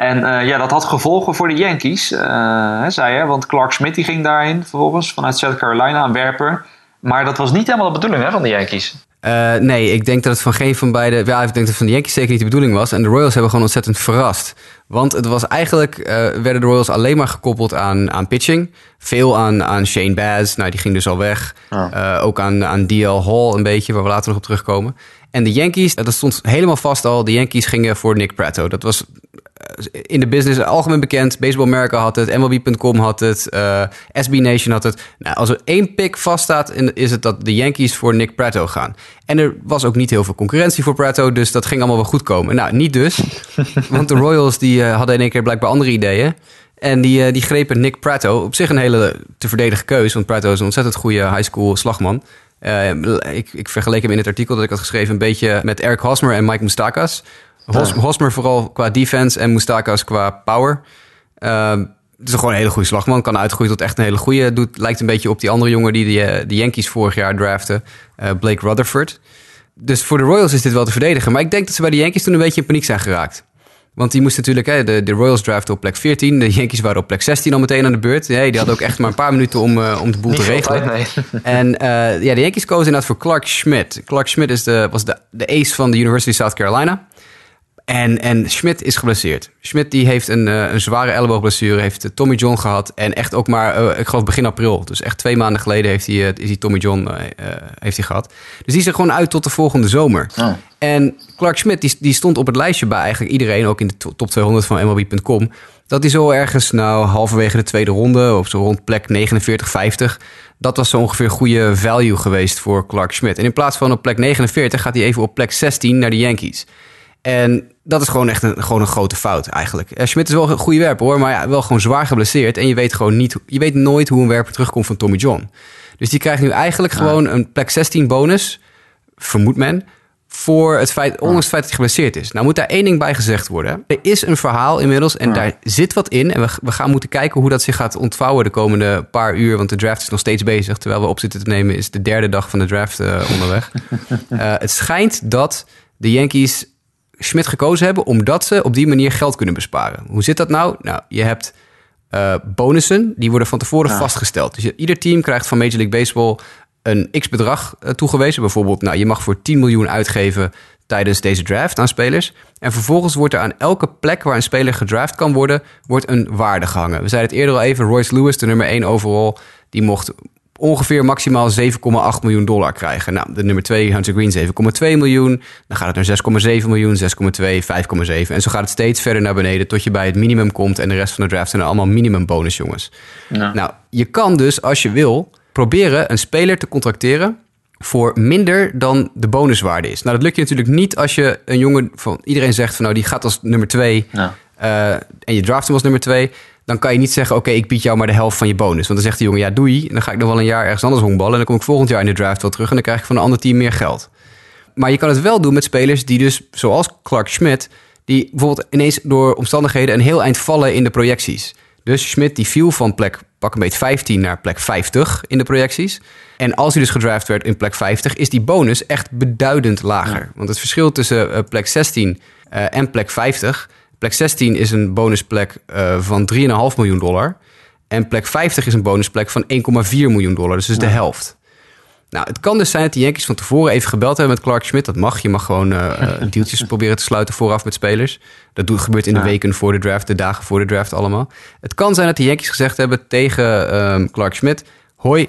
En uh, ja, dat had gevolgen voor de Yankees, uh, zei je. Want Clark Smith die ging daarin vervolgens vanuit South Carolina, een werper. Maar dat was niet helemaal de bedoeling hè, van de Yankees.
Uh, nee, ik denk dat het van geen van beide... Ja, ik denk dat het van de Yankees zeker niet de bedoeling was. En de Royals hebben gewoon ontzettend verrast. Want het was eigenlijk... Uh, werden de Royals alleen maar gekoppeld aan, aan pitching. Veel aan, aan Shane Baz. Nou, die ging dus al weg. Oh. Uh, ook aan, aan DL Hall een beetje, waar we later nog op terugkomen. En de Yankees, dat stond helemaal vast al. De Yankees gingen voor Nick Prato. Dat was in de business algemeen bekend. Baseball America had het, MLB.com had het, uh, SB Nation had het. Nou, als er één pick vaststaat, is het dat de Yankees voor Nick Prato gaan. En er was ook niet heel veel concurrentie voor Prato, dus dat ging allemaal wel goed komen. Nou, niet dus, want de Royals die, uh, hadden in één keer blijkbaar andere ideeën. En die, uh, die grepen Nick Prato, op zich een hele te verdedigen keuze, want Prato is een ontzettend goede high school slagman. ik, ik vergeleek hem in het artikel dat ik had geschreven een beetje met Eric Hosmer en Mike Mustakas. Hos, Hosmer vooral qua defense en Mustakas qua power. Uh, het is gewoon een hele goede slagman. Kan uitgroeien tot echt een hele goede. Doet, lijkt een beetje op die andere jongen die de, eh, de Yankees vorig jaar draften. Uh, Blake Rutherford. Dus voor de Royals is dit wel te verdedigen. Maar ik denk dat ze bij de Yankees toen een beetje in paniek zijn geraakt. Want die moesten natuurlijk, hè, de, de Royals draften op plek 14. De Yankees waren op plek 16 al meteen aan de beurt. Nee, die hadden ook echt maar een paar minuten om, uh, om de boel te regelen. nee. En uh, ja, de Yankees kozen inderdaad voor Clark Schmidt. Clark Schmidt is de, was de, de ace van de University of South Carolina. En, en Schmidt is geblesseerd. Schmidt die heeft een, uh, een zware elleboogblessure, heeft uh, Tommy John gehad. En echt ook maar, uh, ik geloof begin april. Dus echt twee maanden geleden heeft hij, is hij Tommy John heeft hij gehad. Dus die is er gewoon uit tot de volgende zomer. Oh. En Clark Schmidt die, die stond op het lijstje bij eigenlijk iedereen, ook in de top 200 van MLB.com. Dat hij zo ergens, nou halverwege de tweede ronde, of zo rond plek 49, 50... Dat was zo ongeveer goede value geweest voor Clark Schmidt. En in plaats van op plek 49 gaat hij even op plek 16 naar de Yankees. En dat is gewoon echt een, gewoon een grote fout eigenlijk. Uh, Schmidt is wel een goede werper hoor, maar ja, wel gewoon zwaar geblesseerd. En je weet gewoon niet, je weet nooit hoe een werper terugkomt van Tommy John. Dus die krijgt nu eigenlijk gewoon een plek 16 bonus, vermoedt men, voor het feit, ondanks het feit dat hij geblesseerd is. Nou moet daar één ding bij gezegd worden. Er is een verhaal inmiddels en daar zit wat in. En we, we gaan moeten kijken hoe dat zich gaat ontvouwen de komende paar uur. Want de draft is nog steeds bezig. Terwijl we op zitten te nemen is de derde dag van de draft uh, onderweg. uh, het schijnt dat de Yankees Schmidt gekozen hebben... omdat ze op die manier geld kunnen besparen. Hoe zit dat nou? Nou, je hebt... Uh, bonussen, die worden van tevoren ja. vastgesteld. Dus ieder team krijgt van Major League Baseball een x-bedrag uh, toegewezen. Bijvoorbeeld, nou, je mag voor 10 miljoen uitgeven tijdens deze draft aan spelers. En vervolgens wordt er aan elke plek waar een speler gedraft kan worden, wordt een waarde gehangen. We zeiden het eerder al even, Royce Lewis, de nummer 1 overall, die mocht ongeveer maximaal 7,8 miljoen dollar krijgen. Nou, de nummer 2, Hunter Green, 7,2 miljoen. Dan gaat het naar 6,7 miljoen, 6,2, 5,7. En zo gaat het steeds verder naar beneden tot je bij het minimum komt. En de rest van de draft zijn allemaal minimum bonus, jongens. Ja. Nou, je kan dus, als je wil, proberen een speler te contracteren voor minder dan de bonuswaarde is. Nou, dat lukt je natuurlijk niet als je een jongen van iedereen zegt van nou die gaat als nummer 2 ja. uh, en je draft hem als nummer 2. Dan kan je niet zeggen, oké, okay, ik bied jou maar de helft van je bonus. Want dan zegt de jongen, ja, doei. En dan ga ik nog wel een jaar ergens anders honkballen. En dan kom ik volgend jaar in de draft wel terug. En dan krijg ik van een ander team meer geld. Maar je kan het wel doen met spelers die dus, zoals Clark Schmidt... die bijvoorbeeld ineens door omstandigheden een heel eind vallen in de projecties. Dus Schmidt die viel van plek pak een beetje 15 naar plek 50 in de projecties. En als hij dus gedraft werd in plek 50, is die bonus echt beduidend lager. Ja. Want het verschil tussen uh, plek 16 uh, en plek 50. Plek 16 is een bonusplek uh, van 3,5 miljoen dollar. En plek 50 is een bonusplek van 1,4 miljoen dollar. Dus is ja. de helft. Nou, het kan dus zijn dat de Yankees van tevoren even gebeld hebben met Clark Schmidt. Dat mag. Je mag gewoon uh, deeltjes proberen te sluiten vooraf met spelers. Dat doet, gebeurt in de ja. weken voor de draft, de dagen voor de draft allemaal. Het kan zijn dat de Yankees gezegd hebben tegen um, Clark Schmidt... Hoi,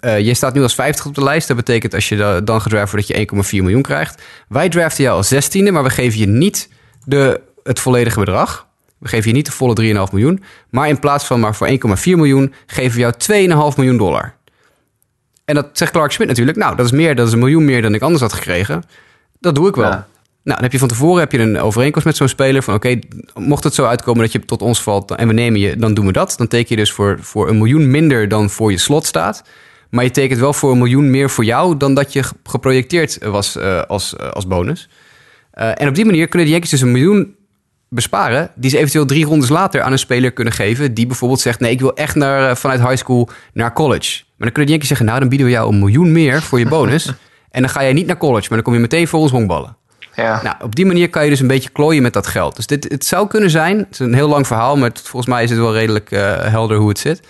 uh, je staat nu als 50 op de lijst. Dat betekent als je dan gedraft wordt dat je 1,4 miljoen krijgt. Wij draften jou als 16e, maar we geven je niet de, het volledige bedrag. We geven je niet de volle 3,5 miljoen. Maar in plaats van maar voor 1,4 miljoen geven we jou 2,5 miljoen dollar. En dat zegt Clark Schmidt natuurlijk. Nou, dat is meer, dat is een miljoen meer dan ik anders had gekregen. Dat doe ik wel. Ja. Nou, dan heb je van tevoren heb je een overeenkomst met zo'n speler van oké, okay, mocht het zo uitkomen dat je tot ons valt en we nemen je, dan doen we dat. Dan teken je dus voor, voor een miljoen minder dan voor je slot staat. Maar je tekent wel voor een miljoen meer voor jou dan dat je geprojecteerd was uh, als, uh, als bonus. Uh, en op die manier kunnen de Yankees dus een miljoen besparen, die ze eventueel drie rondes later aan een speler kunnen geven, die bijvoorbeeld zegt, nee, ik wil echt naar, vanuit high school naar college. Maar dan kunnen de Yankees zeggen, nou, dan bieden we jou een miljoen meer voor je bonus. en dan ga je niet naar college, maar dan kom je meteen voor ons honkballen.
Ja.
Nou, op die manier kan je dus een beetje klooien met dat geld. Dus dit, het zou kunnen zijn, het is een heel lang verhaal, maar het, volgens mij is het wel redelijk uh, helder hoe het zit.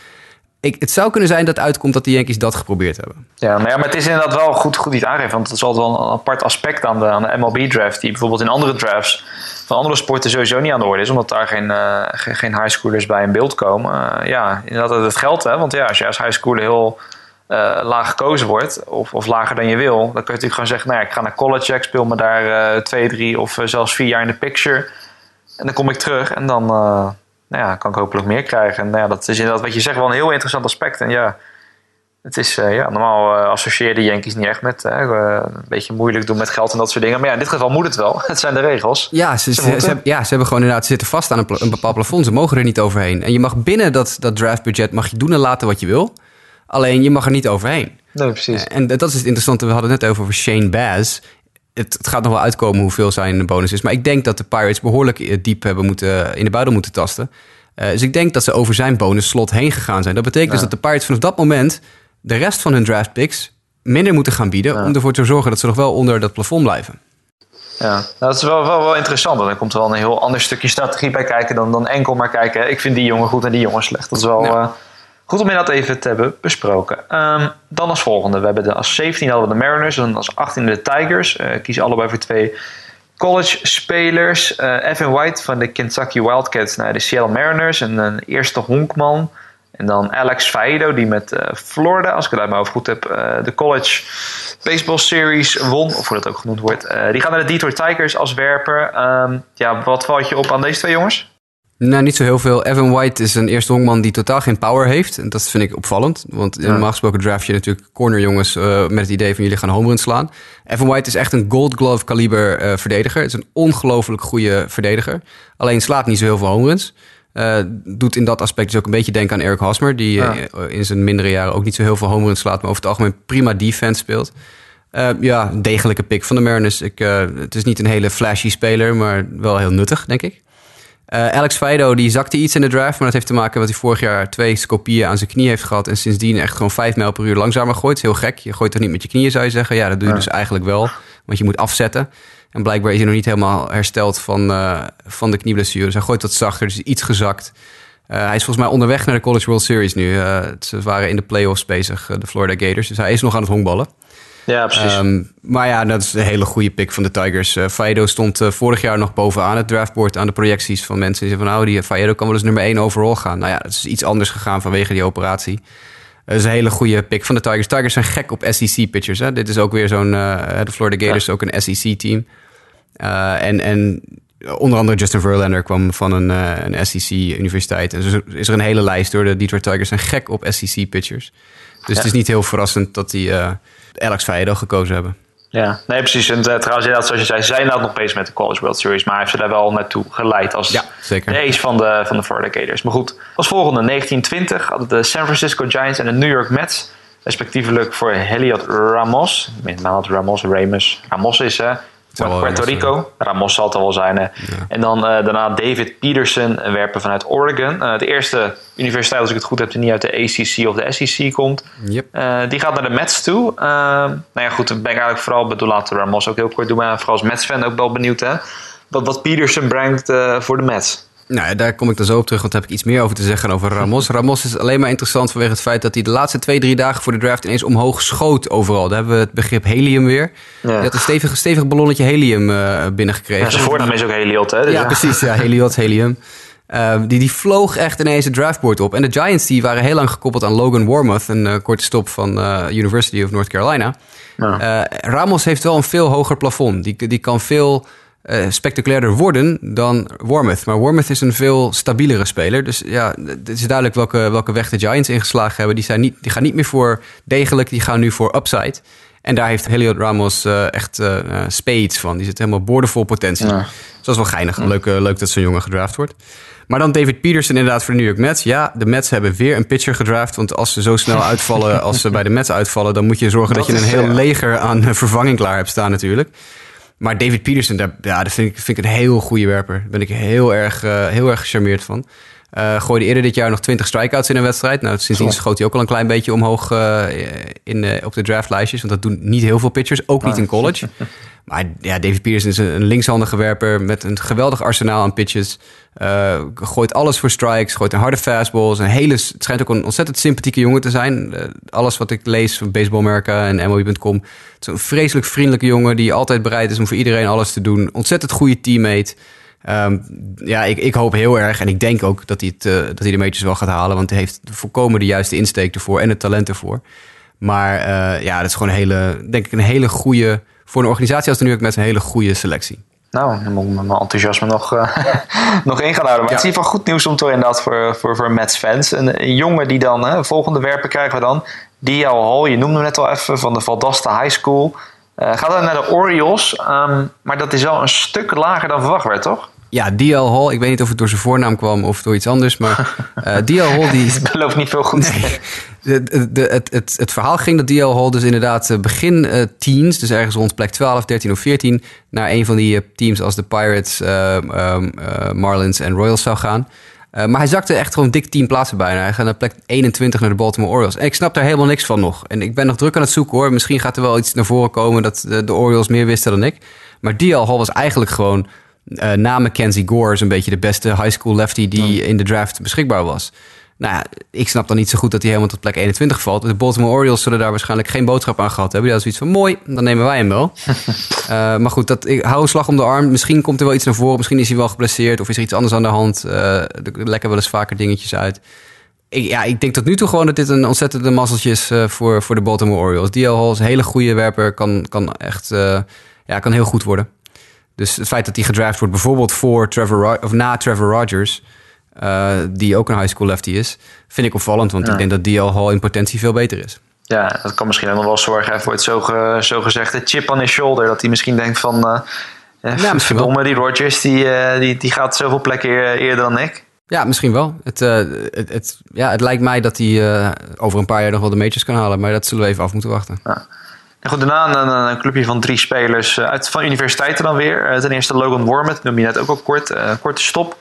Ik, het zou kunnen zijn dat uitkomt dat de Yankees dat geprobeerd hebben.
Ja, maar, ja, maar het is inderdaad wel goed, goed iets aangeven. Want het is altijd wel een apart aspect aan de, de MLB-draft. Die bijvoorbeeld in andere drafts van andere sporten sowieso niet aan de orde is. Omdat daar geen, uh, geen, geen highschoolers bij in beeld komen. Uh, ja, inderdaad het geld. Hè? Want ja, als je als highschooler heel uh, laag gekozen wordt, of, of lager dan je wil, dan kun je natuurlijk gewoon zeggen: nou ik ga naar college, ik speel me daar twee, drie of zelfs vier jaar in de picture. En dan kom ik terug en dan nou ja, kan ik hopelijk meer krijgen. En nou ja, dat is inderdaad wat je zegt wel een heel interessant aspect. En ja, het is ja, normaal associeer de Yankees niet echt met een beetje moeilijk doen met geld en dat soort dingen. Maar ja, in dit geval moet het wel. Het zijn de regels.
Ja, ze, ze, ze, ze hebben, ja, ze hebben gewoon inderdaad zitten vast aan een, een bepaald plafond. Ze mogen er niet overheen. En je mag binnen dat, dat draftbudget mag je doen en laten wat je wil. Alleen je mag er niet overheen.
Nee, precies.
En dat is het interessante. We hadden het net over, over Shane Baz. Het, het, gaat nog wel uitkomen hoeveel zijn bonus is. Maar ik denk dat de Pirates behoorlijk diep hebben moeten, in de buidel moeten tasten. Uh, dus ik denk dat ze over zijn bonusslot heen gegaan zijn. Dat betekent ja. dus dat de Pirates vanaf dat moment de rest van hun draft picks minder moeten gaan bieden. Ja. Om ervoor te zorgen dat ze nog wel onder dat plafond blijven.
Ja, nou, dat is wel, wel, wel interessant. Want er komt wel een heel ander stukje strategie bij kijken dan, dan enkel maar kijken. Ik vind die jongen goed en die jongen slecht. Dat is wel. Ja. Uh, Goed om dat even te hebben besproken. Um, dan als volgende. We hebben de, als 17 hadden de Mariners en als 18 de Tigers. Uh, kiezen allebei voor twee college spelers. Uh, Evan White van de Kentucky Wildcats naar de Seattle Mariners. En een eerste honkman. En dan Alex Faido, die met uh, Florida, als ik het uit mijn hoofd goed heb, de College Baseball Series won. Of hoe dat ook genoemd wordt. die gaan naar de Detroit Tigers als werper. Um, ja, wat valt je op aan deze twee jongens?
Nou, niet zo heel veel. Evan White is een eerste honkman die totaal geen power heeft. En dat vind ik opvallend. Want ja. normaal gesproken draft je natuurlijk cornerjongens uh, met het idee van jullie gaan homeruns slaan. Evan White is echt een gold glove kaliber uh, verdediger. Het is een ongelooflijk goede verdediger. Alleen slaat niet zo heel veel homeruns. Uh, doet in dat aspect dus ook een beetje denken aan Eric Hosmer. Die ja. in zijn mindere jaren ook niet zo heel veel homeruns slaat. Maar over het algemeen prima defense speelt. Uh, ja, degelijke pick van de Mariners. Ik, uh, het is niet een hele flashy speler, maar wel heel nuttig, denk ik. Uh, Alex Fido die zakte iets in de draft, maar dat heeft te maken met hij vorig jaar twee scopieën aan zijn knie heeft gehad en sindsdien echt gewoon vijf mijl per uur langzamer gooit. Dat is heel gek. Je gooit toch niet met je knieën, zou je zeggen? Ja, dat doe je dus eigenlijk wel, want je moet afzetten. En blijkbaar is hij nog niet helemaal hersteld van, uh, van de knieblessure. Dus hij gooit wat zachter, dus iets gezakt. Uh, hij is volgens mij onderweg naar de College World Series nu. ze waren in de playoffs bezig, de Florida Gators. Dus hij is nog aan het honkballen.
Ja, precies. Um,
maar ja, dat is een hele goede pick van de Tigers. Uh, Faedo stond uh, vorig jaar nog bovenaan het draftboard aan de projecties van mensen. Die zeiden van, nou, die Faedo kan wel eens nummer 1 overall gaan. Nou ja, dat is iets anders gegaan vanwege die operatie. Dat is een hele goede pick van de Tigers. Tigers zijn gek op SEC-pitchers. Dit is ook weer zo'n... Uh, de Florida Gators is ook een SEC-team. en, en onder andere Justin Verlander kwam van een, een SEC-universiteit. En zo is er een hele lijst door. De Detroit Tigers zijn gek op SEC-pitchers. Dus ja. het is niet heel verrassend dat die Alex Faedo gekozen hebben.
Ja, nee, precies. En uh, trouwens, inderdaad, zoals je zei, ze zijn inderdaad nog bezig met de College World Series, maar hij heeft ze daar wel naartoe geleid als
ja, zeker.
de ace van de, van de Florida Gators. Maar goed, als volgende 1920 hadden de San Francisco Giants en de New York Mets, respectievelijk voor Heliot Ramos, met Ramos, Ramos, Ramos is uh, Puerto Rico. Ramos zal het al wel zijn. Ja. En dan uh, daarna David Peterson, een werper vanuit Oregon. Uh, de eerste universiteit, als ik het goed heb, die niet uit de ACC of de SEC komt.
Yep.
Uh, die gaat naar de Mets toe. nou ja, goed, ben ik eigenlijk vooral, bedoel laten Ramos ook heel kort doen, maar vooral als Mets-fan ook wel benieuwd hè. Wat, wat Peterson brengt voor de Mets.
Nou, daar kom ik dan zo op terug, want daar heb ik iets meer over te zeggen over Ramos. Ramos is alleen maar interessant vanwege het feit dat hij de laatste twee, drie dagen voor de draft ineens omhoog schoot overal. Daar hebben we het begrip helium weer. Ja. Hij had een stevig, stevig ballonnetje helium uh, binnengekregen.
Ja, zijn voornaam is ook Heliot, hè?
Dus ja, ja, precies. Ja, Heliot, helium. Uh, die, die vloog echt ineens het draftboard op. En de Giants die waren heel lang gekoppeld aan Logan Warmoth, een uh, korte stop van University of North Carolina. Ramos heeft wel een veel hoger plafond. Die, die kan veel uh, spectaculairder worden dan Wormouth. Maar Wormouth is een veel stabielere speler. Dus ja, het is duidelijk welke, welke weg de Giants ingeslagen hebben. Die, zijn niet, die gaan niet meer voor degelijk, die gaan nu voor upside. En daar heeft Heliot Ramos uh, echt uh, spades van. Die zit helemaal boordevol potentie. Ja. Dus dat is wel geinig. Leuk, leuk dat zo'n jongen gedraft wordt. Maar dan David Peterson inderdaad voor de New York Mets. Ja, de Mets hebben weer een pitcher gedraft. Want als ze zo snel uitvallen als ze bij de Mets uitvallen... dan moet je zorgen dat, dat je een heel leger aan vervanging klaar hebt staan natuurlijk. Maar David Peterson, daar, ja, dat vind ik, vind ik een heel goede werper. Daar ben ik heel erg, uh, heel erg gecharmeerd van. Uh, gooide eerder dit jaar nog 20 strikeouts in een wedstrijd. Nou, sindsdien schoot hij ook al een klein beetje omhoog uh, in, op de draftlijstjes. Want dat doen niet heel veel pitchers, ook niet in college. Maar ja, David is een linkshandige werper met een geweldig arsenaal aan pitches. gooit alles voor strikes, gooit een harde fastballs. Een hele, het schijnt ook een ontzettend sympathieke jongen te zijn. alles wat ik lees van Baseballmerken en MLB.com. Het is een vreselijk vriendelijke jongen die altijd bereid is om voor iedereen alles te doen. Ontzettend goede teammate. Um, ja, ik, ik hoop heel erg en ik denk ook dat hij, het, uh, dat hij de meetjes wel gaat halen. Want hij heeft volkomen de juiste insteek ervoor en het talent ervoor. Maar uh, ja, dat is gewoon een hele, denk ik, een hele goede... Voor een organisatie als de New York Mets een hele goede selectie.
Nou, dan moet ik mijn enthousiasme nog, uh, nog in gaan houden. Maar ja. het is in ieder geval goed nieuws om te inderdaad voor, voor, voor Mets-fans. Een, een, jongen die dan, hè, volgende werpen krijgen we dan. D.L. Hall, je noemde hem net al even, van de Valdosta High School. Uh, gaat dan naar de Orioles, um, maar dat is wel een stuk lager dan verwacht werd, toch?
Ja, D.L. Hall. Ik weet niet of het door zijn voornaam kwam of door iets anders. Maar uh, D.L. Hall die...
Het belooft niet veel goed.
Nee. De, de, het, het, het verhaal ging dat D.L. Hall dus inderdaad begin uh, teens... dus ergens rond plek 12, 13 of 14... naar een van die teams als de Pirates, uh, um, Marlins en Royals zou gaan. maar hij zakte echt gewoon dik 10 plaatsen bijna. Hij gaat naar plek 21 naar de Baltimore Orioles. En ik snap daar helemaal niks van nog. En ik ben nog druk aan het zoeken hoor. Misschien gaat er wel iets naar voren komen... dat de, Orioles meer wisten dan ik. Maar D.L. Hall was eigenlijk gewoon na Mackenzie Gore een beetje de beste high school lefty die in de draft beschikbaar was. Nou ja, ik snap dan niet zo goed dat hij helemaal tot plek 21 valt. De Baltimore Orioles zullen daar waarschijnlijk geen boodschap aan gehad hebben. Die hadden zoiets van, mooi, dan nemen wij hem wel. uh, maar goed, dat, ik hou een slag om de arm. Misschien komt er wel iets naar voren. Misschien is hij wel geblesseerd of is er iets anders aan de hand. Uh, er lekken wel eens vaker dingetjes uit. Ik, ja, ik denk tot nu toe gewoon dat dit een ontzettende mazzeltje is uh, voor, voor de Baltimore Orioles. D.L. Hall is een hele goede werper, kan, kan echt ja, kan heel goed worden. Dus het feit dat hij gedraft wordt bijvoorbeeld voor Trevor of na Trevor Rogers, die ook een high school lefty is, vind ik opvallend. Want ja. ik denk dat DL Hall in potentie veel beter is.
Ja, dat kan misschien nog wel zorgen voor het zo, zo gezegde chip on his shoulder. Dat hij misschien denkt van, uh, ja, misschien wel. die Rogers die, uh, die, die gaat zoveel plekken eerder dan ik.
Ja, misschien wel. Het, uh, het, het, ja, het lijkt mij dat hij uh, over een paar jaar nog wel de majors kan halen. Maar dat zullen we even af moeten wachten.
Ja. En goed, daarna een, een, clubje van drie spelers uit, van universiteiten dan weer. ten eerste Logan Wormuth, noem je net ook al kort. korte stop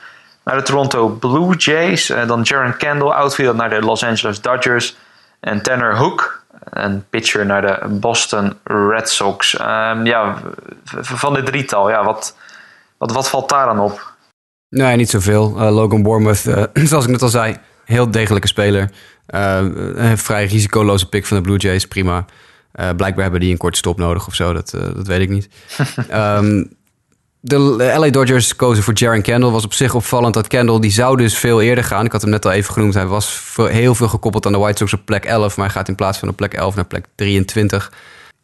naar de Toronto Blue Jays. dan Jaron Kendall, outfielder naar de Los Angeles Dodgers. En Tanner Hook, een pitcher naar de Boston Red Sox. Um, ja, van dit drietal, ja, wat, wat, wat valt daar dan op?
Nee, niet zoveel. Uh, Logan Bournemouth, uh, zoals ik net al zei, heel degelijke speler. Uh, een vrij risicoloze pick van de Blue Jays, prima. blijkbaar hebben die een korte stop nodig of zo, dat, dat weet ik niet. um, de LA Dodgers kozen voor Jaron Kendall. Was op zich opvallend dat Kendall, die zou dus veel eerder gaan. Ik had hem net al even genoemd. Hij was heel veel gekoppeld aan de White Sox op plek 11. Maar hij gaat in plaats van op plek 11 naar plek 23.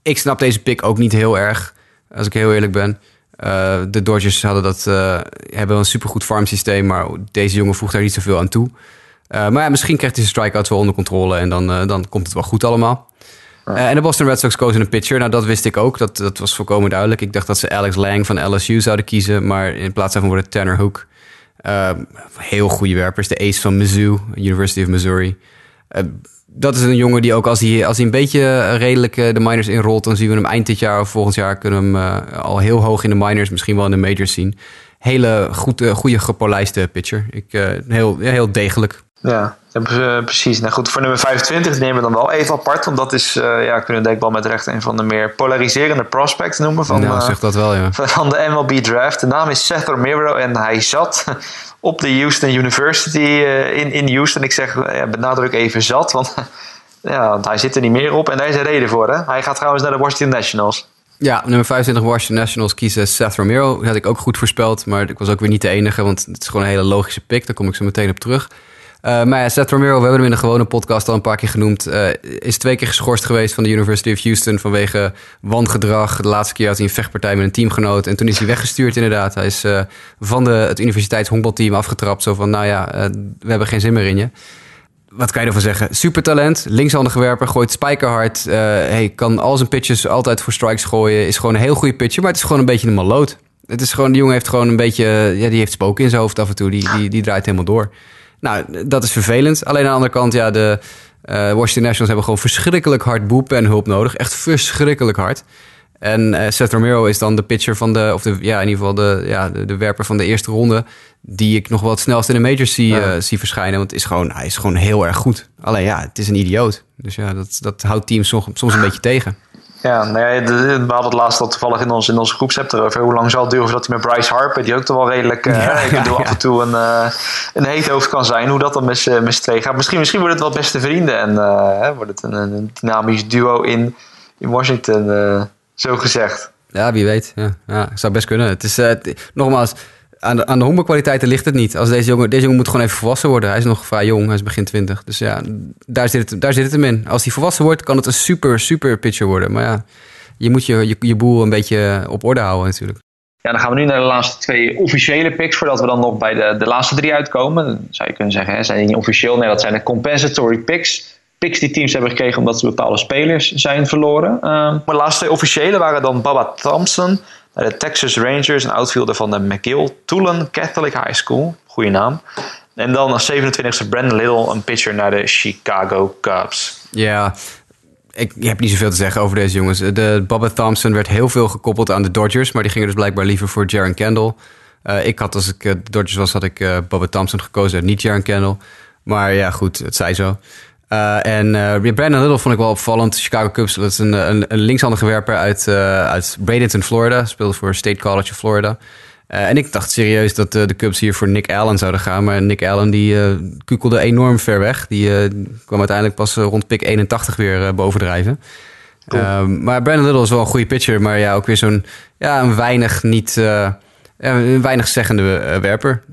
Ik snap deze pick ook niet heel erg, als ik heel eerlijk ben. Uh, de Dodgers hadden dat, uh, hebben een supergoed farmsysteem, maar deze jongen voegt daar niet zoveel aan toe. Uh, maar ja, misschien krijgt hij zijn strikeouts wel onder controle en dan, dan komt het wel goed allemaal. Uh, en de Boston Red Sox kozen een pitcher. Nou, dat wist ik ook. Dat, dat was volkomen duidelijk. Ik dacht dat ze Alex Lang van LSU zouden kiezen. Maar in plaats daarvan wordt het Tanner Hook. Uh, heel goede werpers. De ace van Mizzou, University of Missouri. Uh, dat is een jongen die ook als hij, als hij een beetje redelijk de minors inrolt... dan zien we hem eind dit jaar of volgend jaar... kunnen we hem al heel hoog in de minors, misschien wel in de majors zien. Hele goed, goede gepolijste pitcher. Ik, heel, heel degelijk.
Ja, precies. Nou goed, voor nummer 25 nemen we dan wel even apart. Want dat is, uh, ja, kunnen we denk ik wel met recht een van de meer polariserende prospects noemen. Van,
nou, zeg dat wel, ja.
Van de MLB Draft. De naam is Seth Romero en hij zat op de Houston University uh, in, in Houston. Ik zeg, ja, benadruk even zat, want ja, want hij zit er niet meer op. En daar is een reden voor, hè. Hij gaat trouwens naar de Washington Nationals.
Ja, nummer 25 Washington Nationals kiezen Seth Romero. Dat had ik ook goed voorspeld, maar ik was ook weer niet de enige. Want het is gewoon een hele logische pick. Daar kom ik zo meteen op terug. Uh, maar ja, Seth Romero, we hebben hem in de gewone podcast al een paar keer genoemd. Uh, is twee keer geschorst geweest van de University of Houston vanwege wangedrag. De laatste keer had hij een vechtpartij met een teamgenoot. En toen is hij weggestuurd inderdaad. Hij is uh, van de, het universiteitshonkbalteam afgetrapt. Zo van, nou ja, we hebben geen zin meer in je. Wat kan je ervan zeggen? Supertalent, linkshandige werper, gooit spijkerhard. hey, kan al zijn pitches altijd voor strikes gooien. Is gewoon een heel goede pitcher, maar het is gewoon een beetje een maloot. Het is gewoon, die jongen heeft gewoon een beetje, ja, die heeft spoken in zijn hoofd af en toe. Die, die, die draait helemaal door. Nou, dat is vervelend. Alleen aan de andere kant, ja, de uh, Washington Nationals hebben gewoon verschrikkelijk hard hulp nodig. Echt verschrikkelijk hard. En uh, Seth Romero is dan de pitcher van de, of de, ja, in ieder geval de, ja, de, de werper van de eerste ronde. Die ik nog wel het snelst in de majors zie, uh, zie verschijnen. Want is gewoon, hij is gewoon heel erg goed. Alleen ja, het is een idioot. Dus ja, dat, dat houdt teams soms, soms een beetje tegen.
Ja, nee, we hadden het laatst al toevallig in, ons, in onze groepsapp erover. Hoe lang zal het duren voordat hij met Bryce Harper, die ook toch wel redelijk uh, ja, ja, af en toe een, uh, een heet hoofd kan zijn, hoe dat dan met z'n twee gaat. Misschien, misschien wordt het wel beste vrienden en uh, wordt het een, een, dynamisch duo in, in Washington, zo gezegd.
Ja, wie weet. Ja, ja, zou best kunnen. Het is, nogmaals, aan de, aan de hongerkwaliteiten ligt het niet. Als deze jongen, deze jongen moet gewoon even volwassen worden. Hij is nog vrij jong, hij is begin 20. Dus ja, daar zit, het, daar zit het hem in. Als hij volwassen wordt, kan het een super, super pitcher worden. Maar ja, je moet je, je, je boel een beetje op orde houden natuurlijk.
Ja, dan gaan we nu naar de laatste twee officiële picks, voordat we dan nog bij de, de laatste drie uitkomen. Dan zou je kunnen zeggen, hè, zijn die niet officieel? Nee, dat zijn de compensatory picks. Picks die teams hebben gekregen omdat ze bepaalde spelers zijn verloren. Uh, de laatste twee officiële waren dan Baba Thompson bij de Texas Rangers, een outfielder van de McGill Tulane Catholic High School. Goeie naam. En dan als 27e Brandon Little, een pitcher naar de Chicago Cubs.
Ja, ik heb niet zoveel te zeggen over deze jongens. De Bubba Thompson werd heel veel gekoppeld aan de Dodgers, maar die gingen dus blijkbaar liever voor Jaron Kendall. Uh, ik had, als ik de Dodgers was, had ik uh, Bubba Thompson gekozen niet Jaron Kendall. Maar ja, goed, het zij zo. Uh, en uh, Brandon Little vond ik wel opvallend. Chicago Cubs, dat is een, een, een linkshandige werper uit, uh, uit Bradenton, Florida. Speelde voor State College of Florida. en ik dacht serieus dat de Cubs hier voor Nick Allen zouden gaan. Maar Nick Allen die kukelde enorm ver weg. Die kwam uiteindelijk pas rond pick 81 weer bovendrijven. Cool. maar Brandon Little is wel een goede pitcher. Maar ja, ook weer zo'n ja, een weinig niet... een weinig zeggende werper.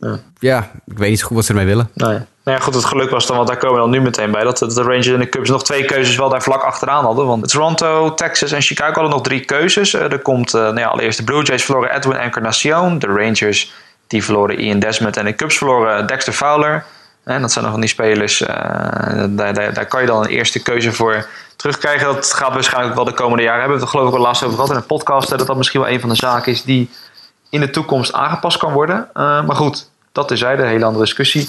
Ja. ja. ik weet niet zo goed wat ze ermee willen.
Nee. Nou ja, goed, het geluk was dan, want daar komen we dan nu meteen bij, dat de Rangers en de Cubs nog twee keuzes wel daar vlak achteraan hadden. Want Toronto, Texas en Chicago hadden nog drie keuzes. Uh, er komt uh, nou ja, allereerst de Blue Jays verloren Edwin Encarnacion. De Rangers die verloren Ian Desmond en de Cubs verloren Dexter Fowler. En dat zijn nog van die spelers, daar, daar, daar, kan je dan een eerste keuze voor terugkrijgen. Dat gaat waarschijnlijk wel de komende jaren hebben. We hebben het geloof ik wel laatst over gehad in een podcast. dat dat misschien wel een van de zaken is die in de toekomst aangepast kan worden. maar goed, dat is zij, de hele andere discussie.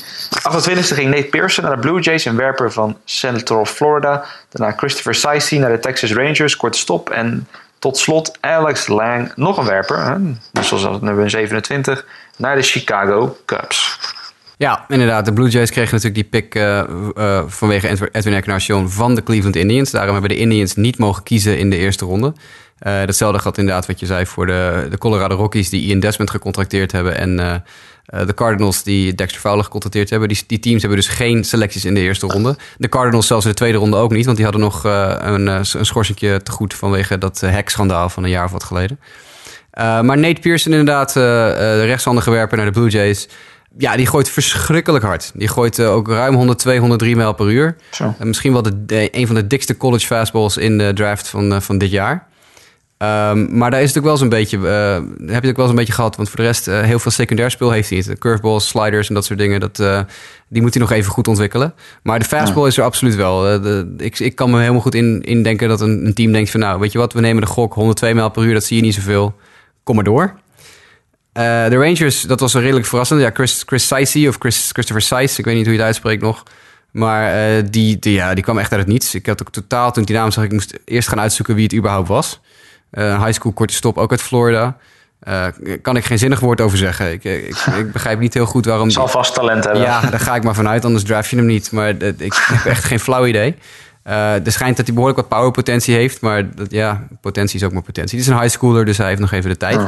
28e ging Nate Pearson naar de Blue Jays, een werper van Central Florida. Daarna Christopher Saisi naar de Texas Rangers, korte stop. En tot slot Alex Lang, nog een werper, dus zoals nummer 27, naar de Chicago Cubs.
Ja, inderdaad. De Blue Jays kregen natuurlijk die pick uh, uh, vanwege Edwin Encarnacion van de Cleveland Indians. Daarom hebben de Indians niet mogen kiezen in de eerste ronde. Uh, datzelfde geldt inderdaad wat je zei voor de, de Colorado Rockies die Ian Desmond gecontracteerd hebben. En de Cardinals die Dexter Fowler gecontracteerd hebben. Die, die, teams hebben dus geen selecties in de eerste ronde. De Cardinals zelfs in de tweede ronde ook niet. Want die hadden nog een, een schorsingje te goed vanwege dat hekschandaal van een jaar of wat geleden. maar Nate Pearson inderdaad, de rechtshandige werper naar de Blue Jays ja, die gooit verschrikkelijk hard. Die gooit ook ruim 102, 103 mijl per uur. Zo. Misschien wel de, een van de dikste college fastballs in de draft van, van dit jaar. Um, maar daar is het ook wel zo'n beetje, heb je het ook wel zo'n beetje gehad. Want voor de rest, heel veel secundair speel heeft hij niet. Curveballs, sliders en dat soort dingen, dat, die moet hij nog even goed ontwikkelen. Maar de fastball ja. is er absoluut wel. De, ik, ik kan me helemaal goed in, indenken dat een, een team denkt van... nou, weet je wat, we nemen de gok, 102 mijl per uur, dat zie je niet zoveel. Kom maar door. De Rangers, dat was een redelijk verrassend. Ja, Chris, Chris of Chris, Christopher Saiz, ik weet niet hoe je het uitspreekt nog. Maar die, die, ja, die kwam echt uit het niets. Ik had ook totaal, toen die naam zag, ik moest eerst gaan uitzoeken wie het überhaupt was. Uh, high school korte stop, ook uit Florida. kan ik geen zinnig woord over zeggen. Ik, ik, ik begrijp niet heel goed waarom...
Zal vast talent hebben.
Ja, daar ga ik maar vanuit, anders draft je hem niet. Maar ik heb echt geen flauw idee. er schijnt dat hij behoorlijk wat powerpotentie heeft. Maar dat, ja, potentie is ook maar potentie. Het is een high schooler, dus hij heeft nog even de tijd.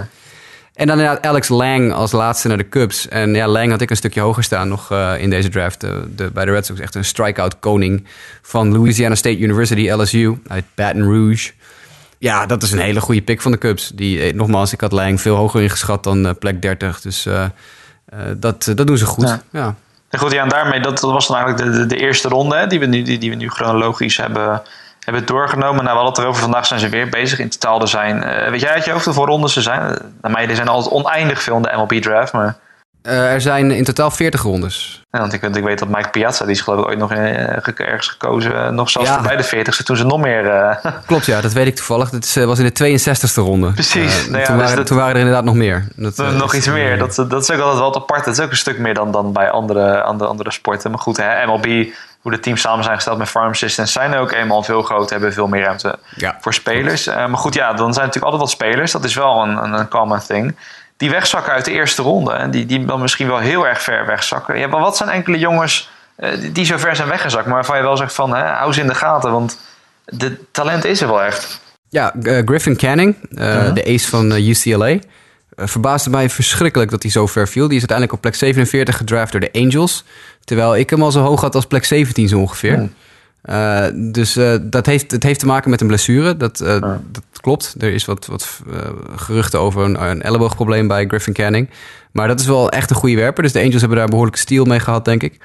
En dan inderdaad Alex Lang als laatste naar de Cubs. En ja, Lang had ik een stukje hoger staan nog uh, in deze draft. De, de, bij de Red Sox echt een strikeout koning van Louisiana State University, LSU, uit Baton Rouge. Ja, dat is een hele goede pick van de Cubs. Die, eh, nogmaals, ik had Lang veel hoger ingeschat dan uh, plek 30. Dus uh, dat, dat doen ze goed. Ja. ja.
En goed, ja, en daarmee, dat, dat was dan eigenlijk de, de, de eerste ronde hè, die, we nu, die, die we nu chronologisch hebben hebben doorgenomen. Nou, we hadden het erover. Vandaag zijn ze weer bezig. In totaal er zijn... Uh, weet jij uit je hoofd hoeveel rondes ze zijn? Uh, naar mij, er zijn altijd oneindig veel in de MLB draft, maar...
Uh, er zijn in totaal 40 rondes.
Ja, want ik, ik, weet dat Mike Piazza, die is geloof ik ooit nog in, ergens gekozen. nog zelfs ja. bij de 40ste, toen ze nog meer...
Klopt, ja, dat weet ik toevallig. Dat was in de 62ste ronde.
Precies.
Nou ja, toen, dus waren, dat, toen, waren, er inderdaad nog meer. Dat,
nog iets meer. Dat, dat is ook altijd wel apart. Dat is ook een stuk meer dan, dan bij andere, andere, andere sporten. Maar goed, hè, MLB hoe de teams samen zijn gesteld met farm assistants zijn ook eenmaal veel groter, hebben veel meer ruimte voor spelers. Maar goed, ja, dan zijn natuurlijk altijd wat spelers. Dat is wel een, een, een common thing. Die wegzakken uit de eerste ronde. En die, die dan misschien wel heel erg ver wegzakken. Ja, maar wat zijn enkele jongens uh, die zo ver zijn weggezakt, maar waarvan je wel zegt van hè, hou ze in de gaten, want de talent is er wel echt.
Ja, uh, Griffin Canning, -huh. de ace van UCLA. verbaasde mij verschrikkelijk dat hij zo ver viel. Die is uiteindelijk op plek 47 gedraft door de Angels. Terwijl ik hem al zo hoog had als plek 17 zo ongeveer. Hmm. Uh, dus uh, dat heeft, het heeft te maken met een blessure. Dat, uh, dat klopt. Er is wat, wat geruchten over een, een, elleboogprobleem bij Griffin Canning. Maar dat is wel echt een goede werper. Dus de Angels hebben daar behoorlijke steel mee gehad, denk ik.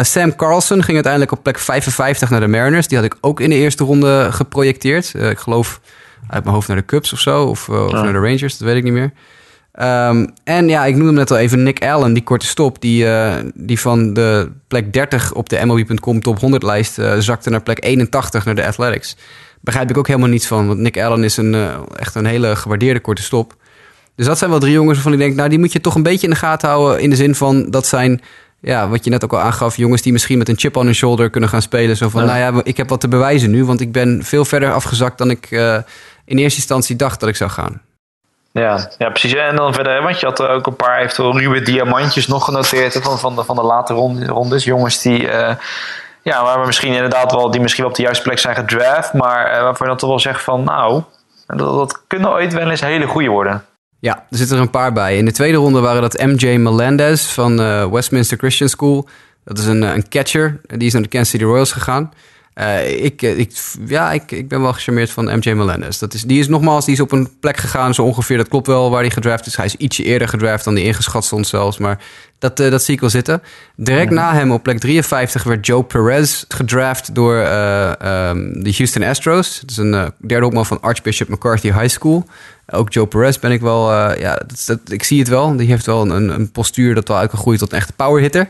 Sam Carlson ging uiteindelijk op plek 55 naar de Mariners. Die had ik ook in de eerste ronde geprojecteerd. ik geloof uit mijn hoofd naar de Cubs of zo. Of, of naar de Rangers, dat weet ik niet meer. Um, en ja, ik noemde hem net al even Nick Allen, die korte stop, die, uh, die van de plek 30 op de MLB.com top 100 lijst uh, zakte naar plek 81 naar de Athletics. Begrijp ik ook helemaal niets van, want Nick Allen is een, uh, echt een hele gewaardeerde korte stop. Dus dat zijn wel drie jongens waarvan ik denk, nou die moet je toch een beetje in de gaten houden in de zin van dat zijn, ja, wat je net ook al aangaf, jongens die misschien met een chip on hun shoulder kunnen gaan spelen. Zo van, ja. nou ja, ik heb wat te bewijzen nu, want ik ben veel verder afgezakt dan ik in eerste instantie dacht dat ik zou gaan.
Ja, ja, precies. En dan verder, want je had ook een paar eventueel ruwe diamantjes nog genoteerd van, van, de, van de late rondes. Jongens die, uh, ja, waar we misschien inderdaad wel, die misschien wel op de juiste plek zijn gedraft, maar uh, waarvan je dan toch wel zegt van, nou, dat, dat kunnen ooit wel eens hele goede worden.
Ja, er zitten er een paar bij. In de tweede ronde waren dat MJ Melendez van uh, Westminster Christian School. Dat is een, een catcher. Die is naar de Kansas City Royals gegaan. Uh, ik, eh, ik, ja, ik, ik ben wel gecharmeerd van MJ Melendez. Dat is, die is nogmaals die is op een plek gegaan, zo ongeveer. Dat klopt wel waar hij gedraft is. Hij is ietsje eerder gedraft dan die ingeschat stond zelfs. Maar dat, uh, dat zie ik wel zitten. Direct na hem op plek 53 werd Joe Perez gedraft door uh, um, de Houston Astros. Dat is een derde opman van Archbishop McCarthy High School. Ook Joe Perez ben ik wel... ja, dat, dat, ik zie het wel. Die heeft wel een, een postuur dat wel uit kan groeien tot een echte powerhitter.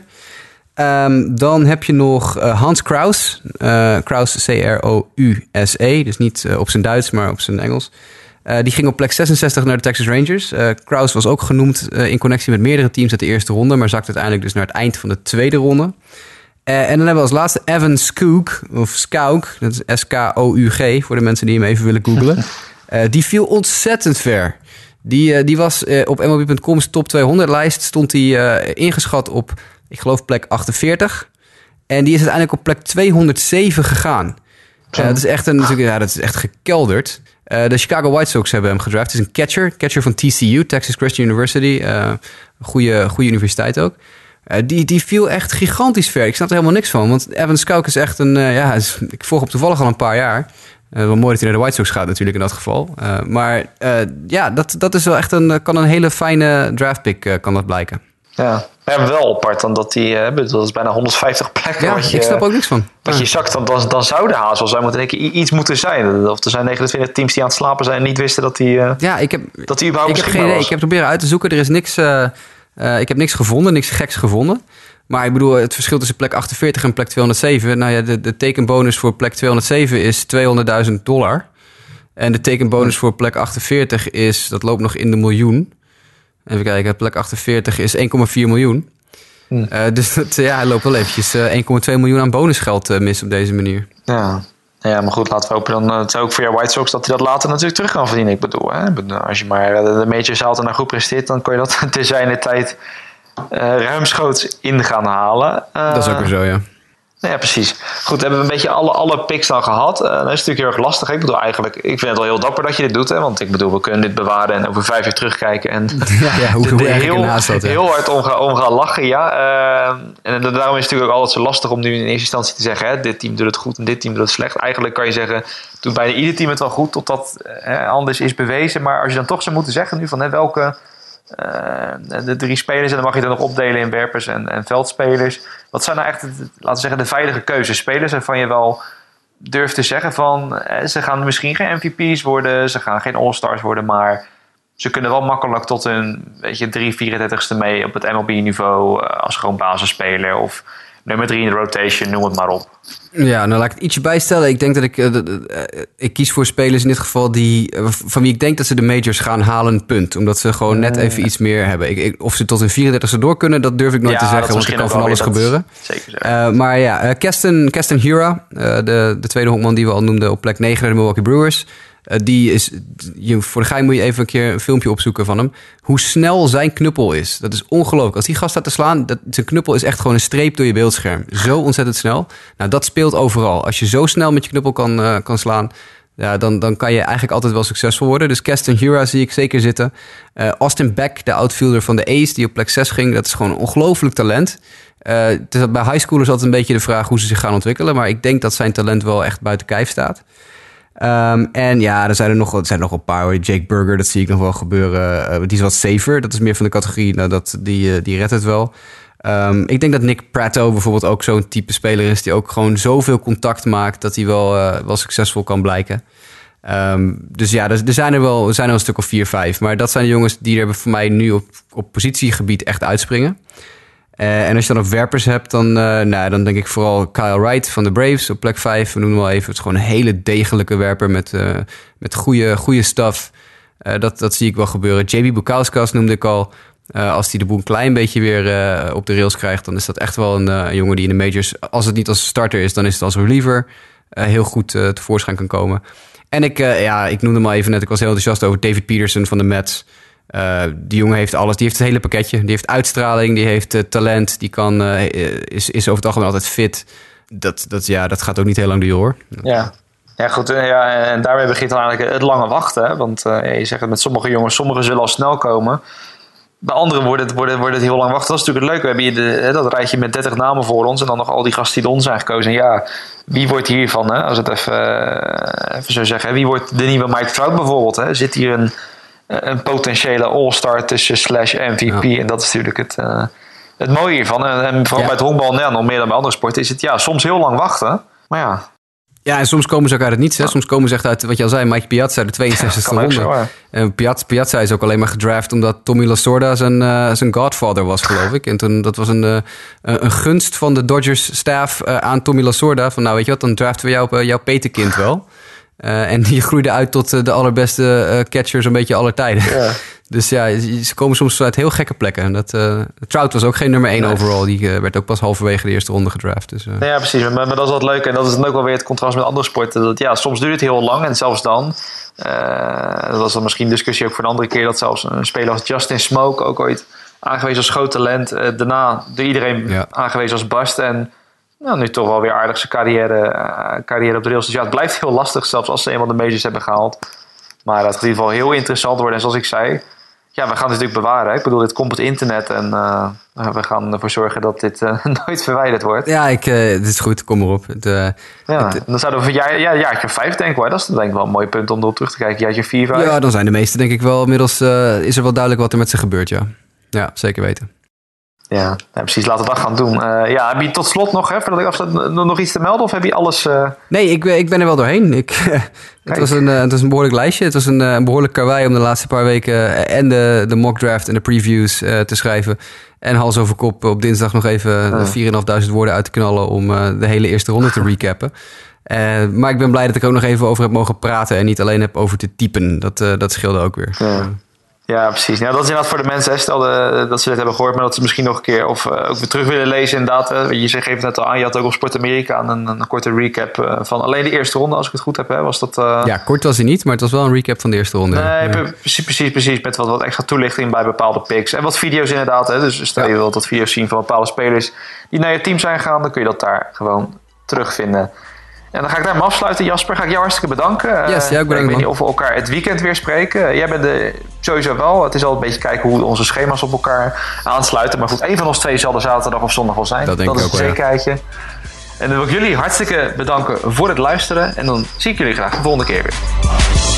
Um, dan heb je nog uh, Hans Kraus. Uh, Kraus, C-R-O-U-S-E. Dus niet uh, op zijn Duits, maar op zijn Engels. Die ging op plek 66 naar de Texas Rangers. Kraus was ook genoemd in connectie met meerdere teams uit de eerste ronde, maar zakte uiteindelijk dus naar het eind van de tweede ronde. en dan hebben we als laatste Evan Skook, of Skauk, dat is S-K-O-U-G, voor de mensen die hem even willen googlen. die viel ontzettend ver. Die, die was op MLB.com's top 200 lijst, stond hij ingeschat op, ik geloof, plek 48. En die is uiteindelijk op plek 207 gegaan. dat is echt een, ja, dat is echt gekelderd. Uh, de Chicago White Sox hebben hem gedraft. Het is een catcher, catcher van TCU, Texas Christian University. Uh, goede, goede universiteit ook. Uh, die, die viel echt gigantisch ver. Ik snap er helemaal niks van. Want Evan Scouk is echt een... ja, is, ik volg hem toevallig al een paar jaar. wel mooi dat hij naar de White Sox gaat natuurlijk in dat geval. maar ja, dat, dat is wel echt een... kan een hele fijne draftpick kan dat blijken.
Ja, maar wel apart dan dat die, uh, dat is bijna 150 plekken.
Ja,
je,
ik snap ook niks van.
Wat je zakt, dan, dan, dan zou de haast wel zijn moeten denken, iets moeten zijn. Of er zijn 29 teams die aan het slapen zijn en niet wisten dat die, uh,
ja, ik heb,
dat die überhaupt
ik heb geen idee. Ik heb proberen uit te zoeken. Er is niks, uh, ik heb niks gevonden, niks geks gevonden. Maar ik bedoel, het verschil tussen plek 48 en plek 207. Nou ja, de, de tekenbonus voor plek 207 is 200.000 dollar. En de tekenbonus voor plek 48 is, dat loopt nog in de miljoen. Even kijken, plek 48 is 1,4 miljoen. Hm. Uh, dus dat, ja, hij loopt wel eventjes uh, eh, 1,2 miljoen aan bonusgeld uh, mis op deze manier.
Ja. ja, maar goed, laten we hopen dan het ook voor jouw White Sox dat hij dat later natuurlijk terug kan verdienen. Ik bedoel, hè, als je maar de majors haalt en naar goed presteert, dan kan je dat te zijn tijd ruimschoots in gaan halen.
dat is ook weer zo, ja.
Ja, precies. Goed, hebben we een beetje alle, alle picks dan gehad. Uh, dat is natuurlijk heel erg lastig. Ik bedoel eigenlijk, ik vind het wel heel dapper dat je dit doet. Hè? Want ik bedoel, we kunnen dit bewaren en over vijf jaar terugkijken. En
ja, ja hoe, hoe heel,
dat, heel hard om, om gaan lachen, ja. Uh, en daarom is het natuurlijk ook altijd zo lastig om nu in eerste instantie te zeggen... Hè, dit team doet het goed en dit team doet het slecht. Eigenlijk kan je zeggen, doet bijna ieder team het wel goed... totdat uh, anders is bewezen. Maar als je dan toch zou moeten zeggen nu van hè, welke uh, de drie spelers, en dan mag je het nog opdelen in werpers en, en veldspelers. Wat zijn nou echt, laten we zeggen, de veilige keuzes? Spelers waarvan je wel durft te zeggen van eh, ze gaan misschien geen MVP's worden, ze gaan geen All-Stars worden, maar ze kunnen wel makkelijk tot hun weet je, 3 34ste mee op het MLB-niveau uh, als gewoon basisspeler of nummer 3 in de rotation, noem het maar op.
Ja, nou laat ik het ietsje bijstellen. Ik denk dat ik, uh, ik kies voor spelers in dit geval die, uh, van wie ik denk dat ze de majors gaan halen, punt. Omdat ze gewoon net even iets meer hebben. Ik, ik, of ze tot hun 34e door kunnen, dat durf ik nooit ja, te zeggen, want er kan van alles gebeuren.
Zeker
maar ja, Keston, Keston Hura, de, de tweede honkman die we al noemden op plek 9 bij de Milwaukee Brewers. Uh, die is, je, voor de gein moet je even een keer een filmpje opzoeken van hem. Hoe snel zijn knuppel is. Dat is ongelooflijk. Als die gast staat te slaan, dat, zijn knuppel is echt gewoon een streep door je beeldscherm. Zo ontzettend snel. Nou, dat speelt overal. Als je zo snel met je knuppel kan, uh, kan slaan, ja, dan, dan kan je eigenlijk altijd wel succesvol worden. Dus Keston Hura zie ik zeker zitten. Uh, Austin Beck, de outfielder van de A's, die op plek 6 ging. Dat is gewoon een ongelooflijk talent. Het is bij high schoolers altijd een beetje de vraag hoe ze zich gaan ontwikkelen. Maar ik denk dat zijn talent wel echt buiten kijf staat. Um, en ja, er zijn er nog, er zijn nog een paar. Jake Burger, dat zie ik nog wel gebeuren. Uh, die is wat safer. Dat is meer van de categorie. Nou, dat, die, uh, die redt het wel. Um, ik denk dat Nick Prato bijvoorbeeld ook zo'n type speler is. Die ook gewoon zoveel contact maakt. Dat hij wel, uh, wel succesvol kan blijken. Um, dus ja, er, er, zijn er wel er zijn er een stuk of vier, vijf. Maar dat zijn de jongens die er voor mij nu op, op positiegebied echt uitspringen. Uh, en als je dan ook werpers hebt, dan, uh, nou, dan denk ik vooral Kyle Wright van de Braves op plek 5. We noemen hem wel even. Het is gewoon een hele degelijke werper met, uh, met goede, goede stuff. dat, dat zie ik wel gebeuren. JB Bukauskas noemde ik al. als hij de boel een klein beetje weer op de rails krijgt, dan is dat echt wel een, jongen die in de majors, als het niet als starter is, dan is het als reliever heel goed tevoorschijn kan komen. En ik, ja, ik noemde hem al even net, ik was heel enthousiast over David Peterson van de Mets. Uh, die jongen heeft alles. Die heeft het hele pakketje. Die heeft uitstraling, die heeft uh, talent, die kan, uh, is, is over het algemeen altijd fit. Dat, dat, ja, dat gaat ook niet heel lang door.
Ja. Ja, goed. Ja, en daarmee begint dan eigenlijk het lange wachten. Want je zegt het met sommige jongens, sommigen zullen al snel komen. Bij anderen wordt het, wordt, het, heel lang wachten. Dat is natuurlijk het leuke. We hebben hier de, dat rijtje met 30 namen voor ons. En dan nog al die gasten die ons zijn gekozen. En ja, wie wordt hiervan, hè? als het even, even zo zeggen. Wie wordt de nieuwe Mike Trout bijvoorbeeld? Hè? Zit hier een eh, een potentiële all-star tussen slash MVP. En dat is natuurlijk het, uh, het mooie hiervan. En, en vooral bij het honkbal, nou, nog meer dan bij andere sporten, is het ja, soms heel lang wachten. Maar ja,
ja, en soms komen ze ook uit het niets. Hè? Soms komen ze echt uit, wat je al zei, Mike Piazza, de 62e ja, ronde. En Piazza, Piazza is ook alleen maar gedraft omdat Tommy Lasorda zijn, uh, zijn godfather was, geloof ik. En toen, dat was een, uh, een gunst van de Dodgers staff uh, aan Tommy Lasorda. Van nou, weet je wat, dan draften we jou, jouw petekind wel. Eh, en die groeide uit tot eh, de allerbeste eh, catcher zo'n beetje aller tijden.
Ja.
Dus ja, ze komen soms uit heel gekke plekken. En Dat, Trout was ook geen nummer 1
Nee.
overall. Die werd ook pas halverwege de eerste ronde gedraft. Dus,
ja, precies. Maar, maar dat is wat leuk. En dat is dan ook wel weer het contrast met andere sporten. Dat, ja, soms duurt het heel lang. En zelfs dan. dat was dan misschien een discussie ook voor een andere keer. Dat zelfs een speler als Justin Smoke ook ooit aangewezen als groot talent. daarna door iedereen
Ja.
aangewezen als bast. En nou, nu toch wel weer aardig zijn carrière, eh, carrière op de rails. Dus ja, het blijft heel lastig. Zelfs als ze eenmaal de majors hebben gehaald. Maar het gaat in ieder geval heel interessant worden. En zoals ik zei. Ja, we gaan het natuurlijk bewaren. Ik bedoel, dit komt op het internet. En eh, we gaan ervoor zorgen dat dit eh, nooit verwijderd wordt.
ja, ik, eh, het is goed. Kom erop. Het, eh,
Ja, dan zouden we voor jaar, ja, jaartje 5 denken hoor. Dat is denk ik wel een mooi punt om erop terug te kijken. Jaartje 4, 5.
ja, dan zijn de meesten denk ik wel inmiddels... is er wel duidelijk wat er met ze gebeurt, ja. Ja, zeker weten.
Ja, precies. Laten we dat gaan doen. Eh, ja, heb je tot slot nog, hè, voordat ik afsluit, n- nog iets te melden? Of heb je alles... eh,
Nee, ik, ben- ik ben er wel doorheen. Ik, het,
Kijk.
was een, eh, het was een behoorlijk lijstje. Het was een, eh, een behoorlijk karwei om de laatste paar weken... eh, en de, de mock draft en de previews eh, te schrijven. En hals over kop op dinsdag nog even
Ja.
4.500 woorden uit te knallen... om eh, de hele eerste ronde te recappen. Eh, maar ik ben blij dat ik ook nog even over heb mogen praten... en niet alleen heb over te typen. Dat, eh, dat scheelde ook weer.
Ja. Ja, precies. Nou, dat is inderdaad voor de mensen, stel de- dat ze dit hebben gehoord, maar dat ze misschien nog een keer of eh, ook weer terug willen lezen. Inderdaad, je zegt even net al aan, je had ook op Sport Amerika een, een korte recap eh, van alleen de eerste ronde, als ik het goed heb. Hè, was dat, eh,
Ja, kort was hij niet, maar het was wel een recap van de eerste ronde.
Nee,
Ja.
precies, precies, precies. Met wat, wat extra toelichting bij bepaalde picks. En wat video's inderdaad. Hè. Dus stel je wilt wat video's zien van bepaalde spelers die naar je team zijn gegaan, dan kun je dat daar gewoon terugvinden. En dan ga ik daar maar afsluiten, Jasper. Ga ik jou hartstikke bedanken. Eh,
Yes, ja, ook
ik weet niet of we elkaar het weekend weer spreken. Jij bent de, sowieso wel. Het is al een beetje kijken hoe onze schema's op elkaar aansluiten. Maar goed, één van ons twee zal er zaterdag of zondag wel zijn.
Dat denk ik
is
ook
een
ja.
zekerheidje. En dan wil ik jullie hartstikke bedanken voor het luisteren. En dan zie ik jullie graag de volgende keer weer.